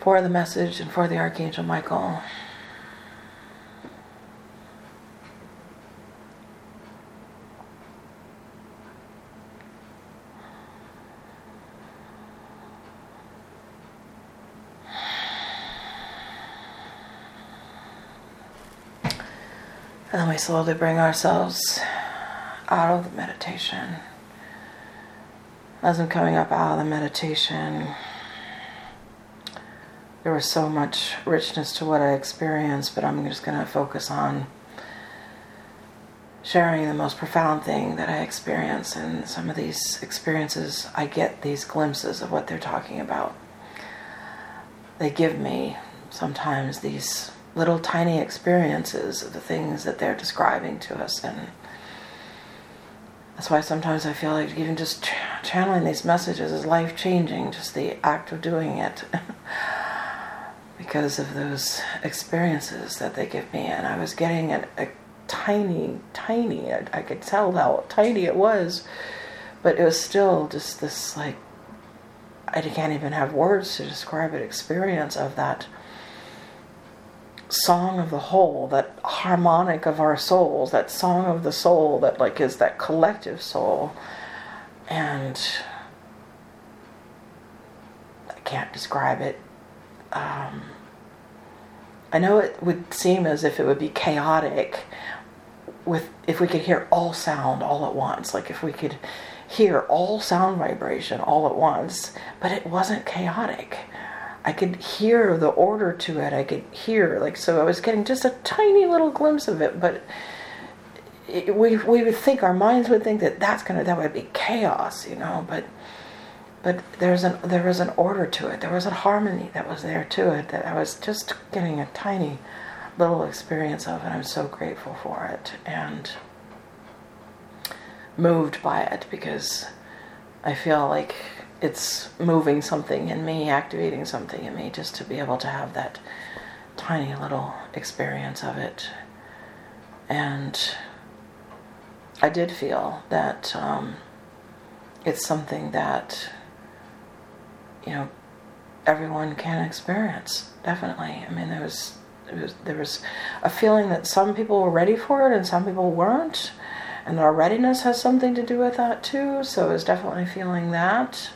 for the message and for the Archangel Michael. And then we slowly bring ourselves out of the meditation. As I'm coming up out of the meditation, there was so much richness to what I experienced, but I'm just going to focus on sharing the most profound thing that I experience. And some of these experiences, I get these glimpses of what they're talking about. They give me sometimes these little tiny experiences of the things that they're describing to us. And that's why sometimes I feel like even just channeling these messages is life changing, just the act of doing it. because of those experiences that they give me. And I was getting a, a tiny, tiny, I, I could tell how tiny it was, but it was still just this like, I can't even have words to describe it, experience of that song of the whole, that harmonic of our souls, that song of the soul that like is that collective soul. And I can't describe it. Um, I know it would seem as if it would be chaotic with if we could hear all sound all at once, like if we could hear all sound vibration all at once, but it wasn't chaotic. I could hear the order to it. I could hear like so. I was getting just a tiny little glimpse of it, but we we would think our minds would think that that's gonna that would be chaos, you know. But but there's an there was an order to it. There was a harmony that was there to it that I was just getting a tiny little experience of, and I'm so grateful for it and moved by it because I feel like it's moving something in me, activating something in me, just to be able to have that tiny little experience of it. And I did feel that um, it's something that, you know, everyone can experience. Definitely. I mean, there was, there was there was a feeling that some people were ready for it and some people weren't, and our readiness has something to do with that too. So I was definitely feeling that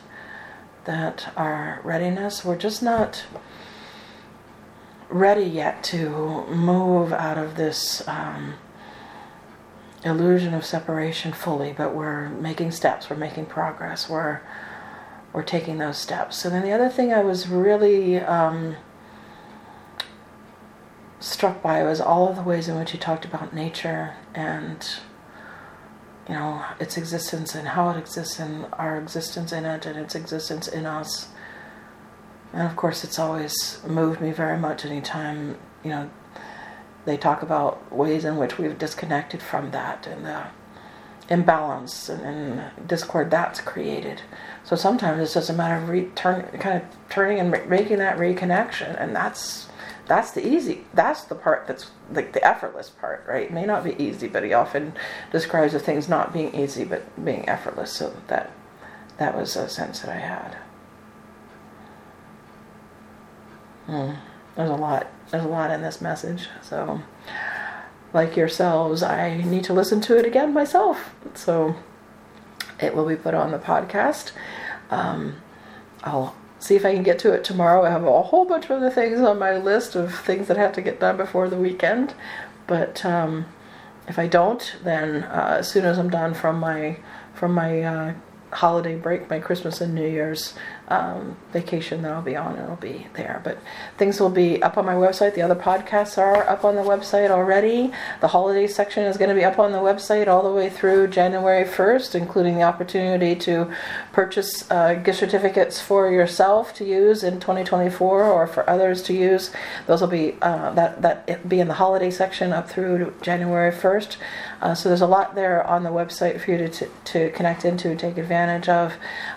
that our readiness, we're just not ready yet to move out of this um, illusion of separation fully, but we're making steps, we're making progress, we're we're taking those steps. So then the other thing I was really um, struck by was all of the ways in which he talked about nature and you know, its existence and how it exists and our existence in it and its existence in us. And of course, it's always moved me very much anytime, you know, they talk about ways in which we've disconnected from that and the imbalance and, and discord that's created. So sometimes it's just a matter of re- turn, kind of turning and re- making that reconnection, and that's that's the easy that's the part that's like the effortless part right? It may not be easy but he often describes the things not being easy but being effortless. So that that was a sense that i had. Mm, there's a lot there's a lot in this message so like yourselves i need to listen to it again myself so it will be put on the podcast um, i'll see if I can get to it tomorrow. I have a whole bunch of other things on my list of things that have to get done before the weekend. But um, if I don't, then uh, as soon as I'm done from my from my uh, holiday break, my Christmas and New Year's um, vacation that I'll be on. It'll be there. But things will be up on my website. The other podcasts are up on the website already. The holiday section is going to be up on the website all the way through January 1st, including the opportunity to purchase uh, gift certificates for yourself to use in 2024 or for others to use. Those will be uh, that that be in the holiday section up through January 1st. Uh, so there's a lot there on the website for you to, to, to connect into, take advantage of.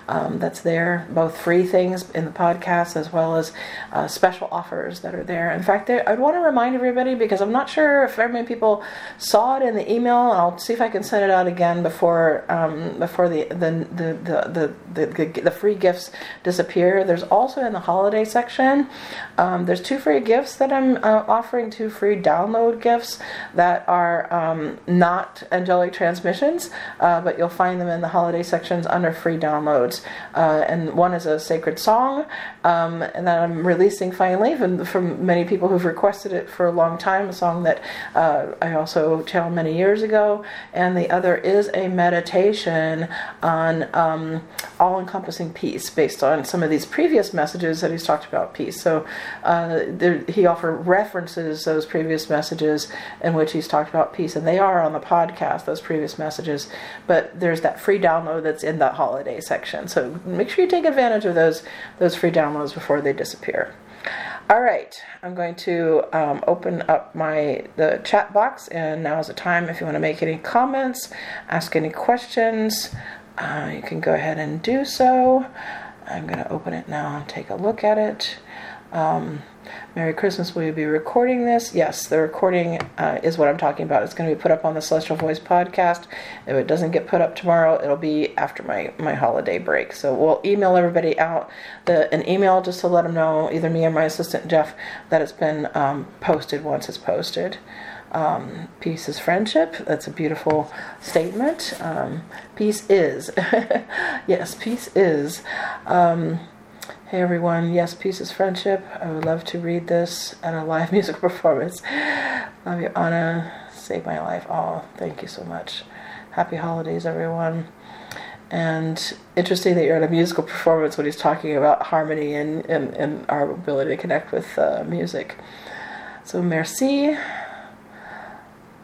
Um, that's there, both free things in the podcast as well as uh, special offers that are there. In fact, I'd want to remind everybody because I'm not sure if very many people saw it in the email. I'll see if I can send it out again before um, before the the, the the, the, the free gifts disappear. There's also in the holiday section. Um, there's two free gifts that I'm uh, offering. Two free download gifts that are um, not angelic transmissions, uh, but you'll find them in the holiday sections under free downloads. Uh, and one is a sacred song, um, and that I'm releasing finally from, from many people who've requested it for a long time. A song that uh, I also channeled many years ago, and the other is a meditation on um, all-encompassing peace, based on some of these previous messages that he's talked about peace. So uh, there, he offered references those previous messages in which he's talked about peace, and they are on the podcast. Those previous messages, but there's that free download that's in the holiday section. So make sure you take advantage of those those free downloads before they disappear. All right, I'm going to um, open up my the chat box, and now is the time. If you want to make any comments, ask any questions, uh, you can go ahead and do so. I'm going to open it now and take a look at it. Um, Merry Christmas. Will you be recording this? Yes, the recording uh, is what I'm talking about. It's going to be put up on the Celestial Voice podcast. If it doesn't get put up tomorrow, it'll be after my, my holiday break. So we'll email everybody out the, an email just to let them know, either me or my assistant Jeff, that it's been um, posted once it's posted. Um, peace is friendship. That's a beautiful statement. Um, peace is. yes, peace is. Um, Hey everyone, yes, Peace is Friendship. I would love to read this at a live music performance. Love you, Anna. Saved my life. Oh, thank you so much. Happy holidays, everyone. And interesting that you're at a musical performance when he's talking about harmony and, and, and our ability to connect with uh, music. So, merci.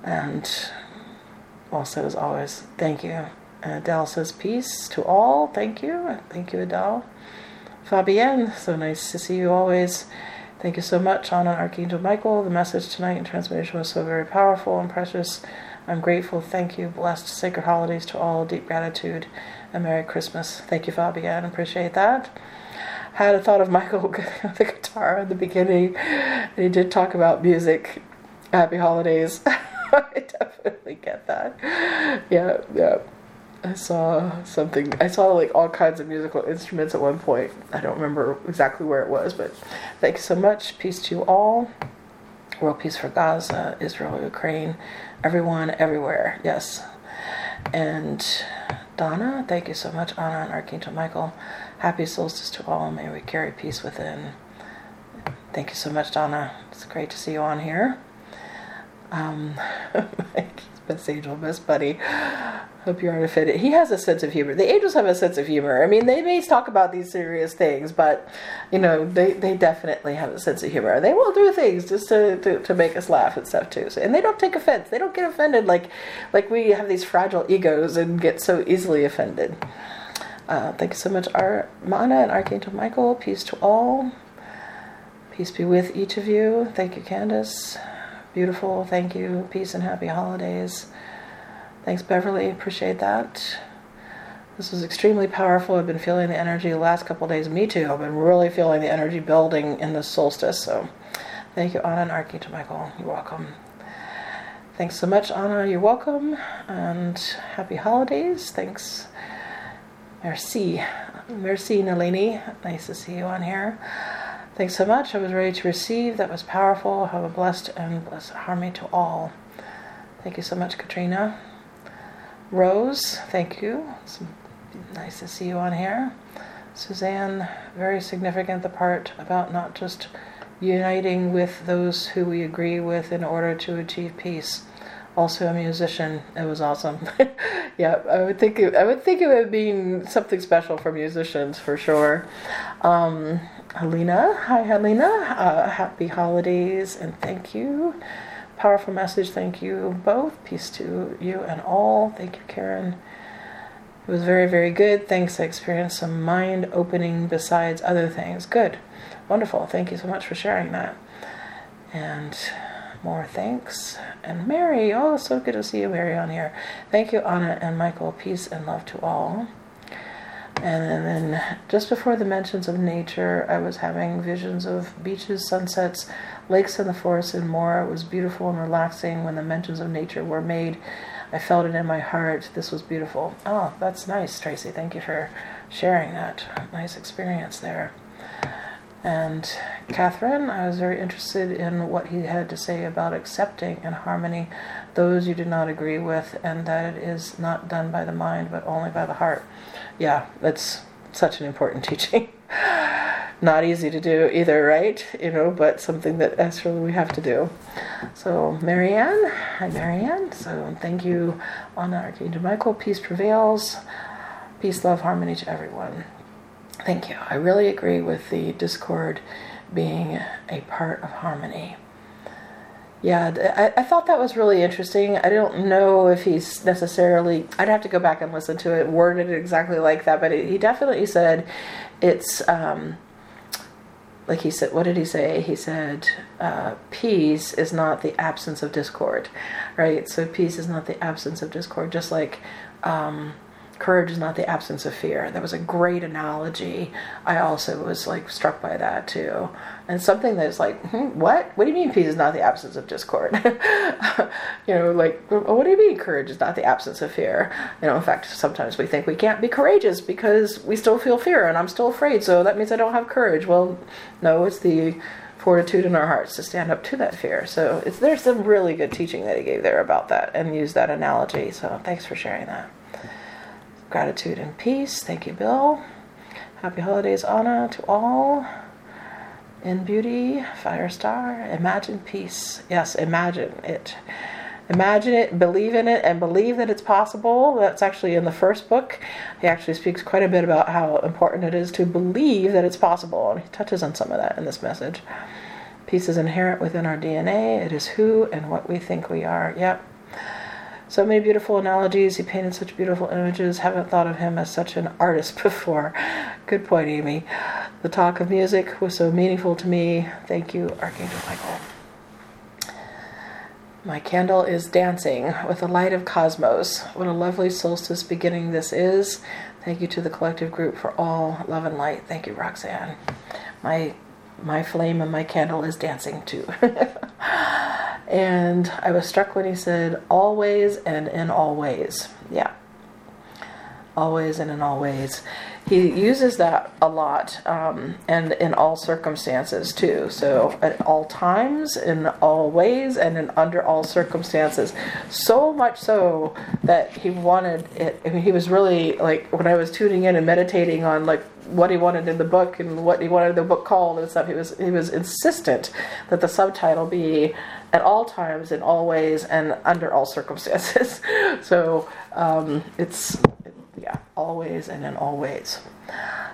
And also, as always, thank you. And Adele says peace to all. Thank you. Thank you, Adele. Fabienne, so nice to see you always. Thank you so much, Anna Archangel Michael. The message tonight and transmission was so very powerful and precious. I'm grateful. Thank you. Blessed sacred holidays to all. Deep gratitude and Merry Christmas. Thank you, Fabienne. Appreciate that. Had a thought of Michael on the guitar in the beginning. And he did talk about music. Happy holidays. I definitely get that. Yeah, yeah. I saw something. I saw like all kinds of musical instruments at one point. I don't remember exactly where it was, but thank you so much. Peace to you all. World peace for Gaza, Israel, Ukraine, everyone, everywhere. Yes. And Donna, thank you so much, Anna and Archangel Michael. Happy solstice to all. May we carry peace within. Thank you so much, Donna. It's great to see you on here. Um, best angel, best buddy. Hope you aren't offended. He has a sense of humor. The angels have a sense of humor. I mean, they may talk about these serious things, but you know, they, they definitely have a sense of humor. They will do things just to, to, to make us laugh and stuff too. So, and they don't take offense. They don't get offended like like we have these fragile egos and get so easily offended. Uh, thank you so much, Ar- Mana and Archangel Michael. Peace to all. Peace be with each of you. Thank you, Candace. Beautiful. Thank you. Peace and happy holidays. Thanks, Beverly. Appreciate that. This was extremely powerful. I've been feeling the energy the last couple days. Me too. I've been really feeling the energy building in the solstice. So thank you, Anna and Archangel Michael. You're welcome. Thanks so much, Anna. You're welcome. And happy holidays. Thanks. Merci. Merci, Nalini. Nice to see you on here. Thanks so much. I was ready to receive. That was powerful. Have a blessed and blessed harmony to all. Thank you so much, Katrina. Rose, thank you. It's nice to see you on here. Suzanne, very significant the part about not just uniting with those who we agree with in order to achieve peace. Also a musician. It was awesome. yeah, I would think it, I would think it would be something special for musicians for sure. Um, Helena, hi Helena. Uh, happy holidays and thank you. Powerful message. Thank you both. Peace to you and all. Thank you, Karen. It was very, very good. Thanks. I experienced some mind opening besides other things. Good. Wonderful. Thank you so much for sharing that. And more thanks. And Mary, oh, so good to see you, Mary, on here. Thank you, Anna and Michael. Peace and love to all. And then just before the mentions of nature, I was having visions of beaches, sunsets, lakes in the forest, and more. It was beautiful and relaxing when the mentions of nature were made. I felt it in my heart. This was beautiful. Oh, that's nice, Tracy. Thank you for sharing that. Nice experience there. And Catherine, I was very interested in what he had to say about accepting in harmony those you do not agree with, and that it is not done by the mind but only by the heart. Yeah, that's such an important teaching. not easy to do either, right? You know, but something that actually we have to do. So, Marianne, hi, Marianne. So, thank you, Anna Archangel Michael. Peace prevails. Peace, love, harmony to everyone. Thank you. I really agree with the discord being a part of harmony. Yeah, I, I, thought that was really interesting. I don't know if he's necessarily, I'd have to go back and listen to it, worded exactly like that, but he definitely said it's, um, like he said, what did he say? He said, uh, peace is not the absence of discord, right? So peace is not the absence of discord, just like, um, courage is not the absence of fear. That was a great analogy. I also was like struck by that too. And something that's like, hmm, what? What do you mean peace is not the absence of discord? you know, like, what do you mean courage is not the absence of fear? You know, in fact, sometimes we think we can't be courageous because we still feel fear and I'm still afraid, so that means I don't have courage. Well, no, it's the fortitude in our hearts to stand up to that fear. So there's some really good teaching that he gave there about that and used that analogy. So thanks for sharing that. Gratitude and peace. Thank you, Bill. Happy holidays, Anna, to all. In beauty, fire star. Imagine peace. Yes, imagine it. Imagine it, believe in it, and believe that it's possible. That's actually in the first book. He actually speaks quite a bit about how important it is to believe that it's possible, and he touches on some of that in this message. Peace is inherent within our DNA. It is who and what we think we are. Yep, so many beautiful analogies. He painted such beautiful images. Haven't thought of him as such an artist before. Good point, Amy. The talk of music was so meaningful to me. Thank you, Archangel Michael. My candle is dancing with the light of cosmos. What a lovely solstice beginning this is. Thank you to the collective group for all love and light. Thank you, Roxanne. My my flame and my candle is dancing too. And I was struck when he said, always and in all ways. Yeah. Always and in all ways. He uses that a lot um, and in all circumstances too. So at all times, in all ways, and in under all circumstances. So much so that he wanted it. I mean, he was really like, when I was tuning in and meditating on like what he wanted in the book and what he wanted the book called and stuff. He was he was insistent that the subtitle be at all times, in all ways, and under all circumstances. so um, it's yeah, always and in all ways.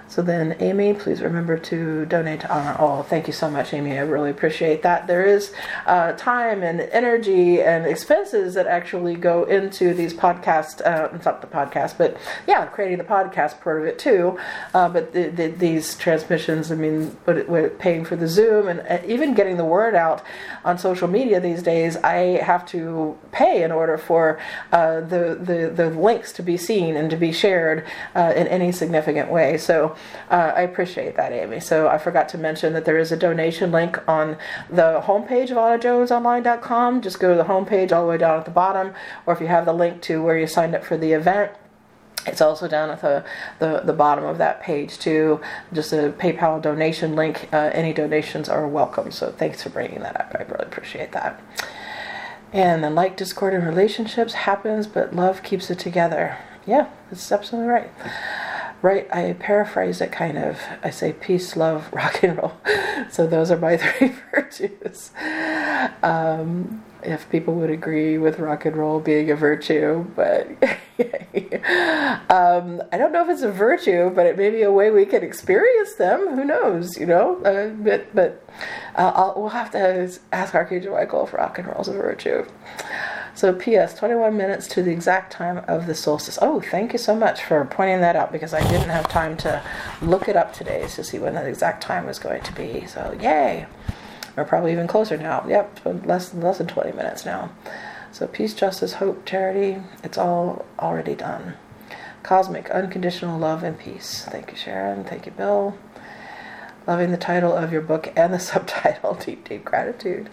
So then, Amy, please remember to donate to Honor All. thank you so much, Amy. I really appreciate that. There is uh, time and energy and expenses that actually go into these podcasts. Uh, not the podcast, but yeah, creating the podcast part of it too. Uh, but the, the, these transmissions, I mean, we're paying for the Zoom and uh, even getting the word out on social media these days, I have to pay in order for uh, the, the, the links to be seen and to be shared uh, in any significant way. So uh, I appreciate that, Amy. So I forgot to mention that there is a donation link on the homepage of AutoJonesOnline.com. Just go to the homepage all the way down at the bottom, or if you have the link to where you signed up for the event. It's also down at the, the, the, bottom of that page too. Just a PayPal donation link. Uh, any donations are welcome. So thanks for bringing that up. I really appreciate that. And then, like discord in relationships happens, but love keeps it together. Yeah, that's absolutely right right i paraphrase it kind of i say peace love rock and roll. So those are my three virtues. Um, if people would agree with rock and roll being a virtue but um, i don't know if it's a virtue but it may be a way we can experience them. Who knows you know? Uh, but but uh, we'll have to ask archangel michael if rock and roll is a virtue so, P.S. 21 minutes to the exact time of the solstice. Oh, thank you so much for pointing that out because I didn't have time to look it up today to see when the exact time was going to be. So, yay! We're probably even closer now. Yep, less less than 20 minutes now. So peace, justice, hope, charity, it's all already done. Cosmic, unconditional love and peace. Thank you, Sharon. Thank you, Bill. Loving the title of your book and the subtitle. Deep, deep gratitude.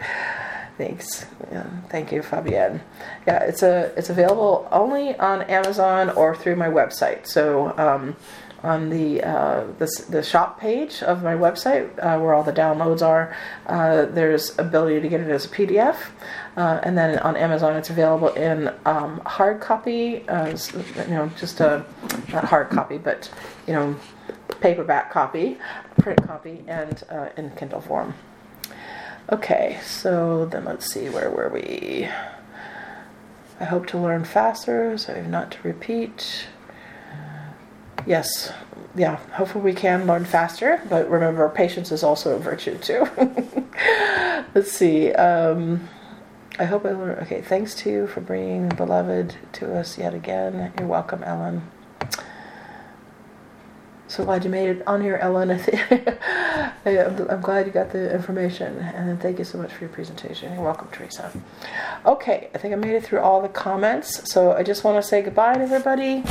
Thanks. Yeah, thank you, Fabienne. Yeah, it's a it's available only on Amazon or through my website. So um, on the, uh, the, the shop page of my website, uh, where all the downloads are, uh, there's ability to get it as a PDF, uh, and then on Amazon it's available in um, hard copy, uh, you know, just a not hard copy, but you know, paperback copy, print copy, and uh, in Kindle form. Okay, so then let's see, where were we? I hope to learn faster, so not to repeat. Yes, yeah, hopefully we can learn faster, but remember, patience is also a virtue too. let's see. Um, I hope I learn. Okay, thanks to you for bringing beloved to us yet again. You're welcome, Ellen. So glad you made it on here, Ellen. I'm glad you got the information, and thank you so much for your presentation. You're welcome, Teresa. Okay, I think I made it through all the comments, so I just want to say goodbye to everybody.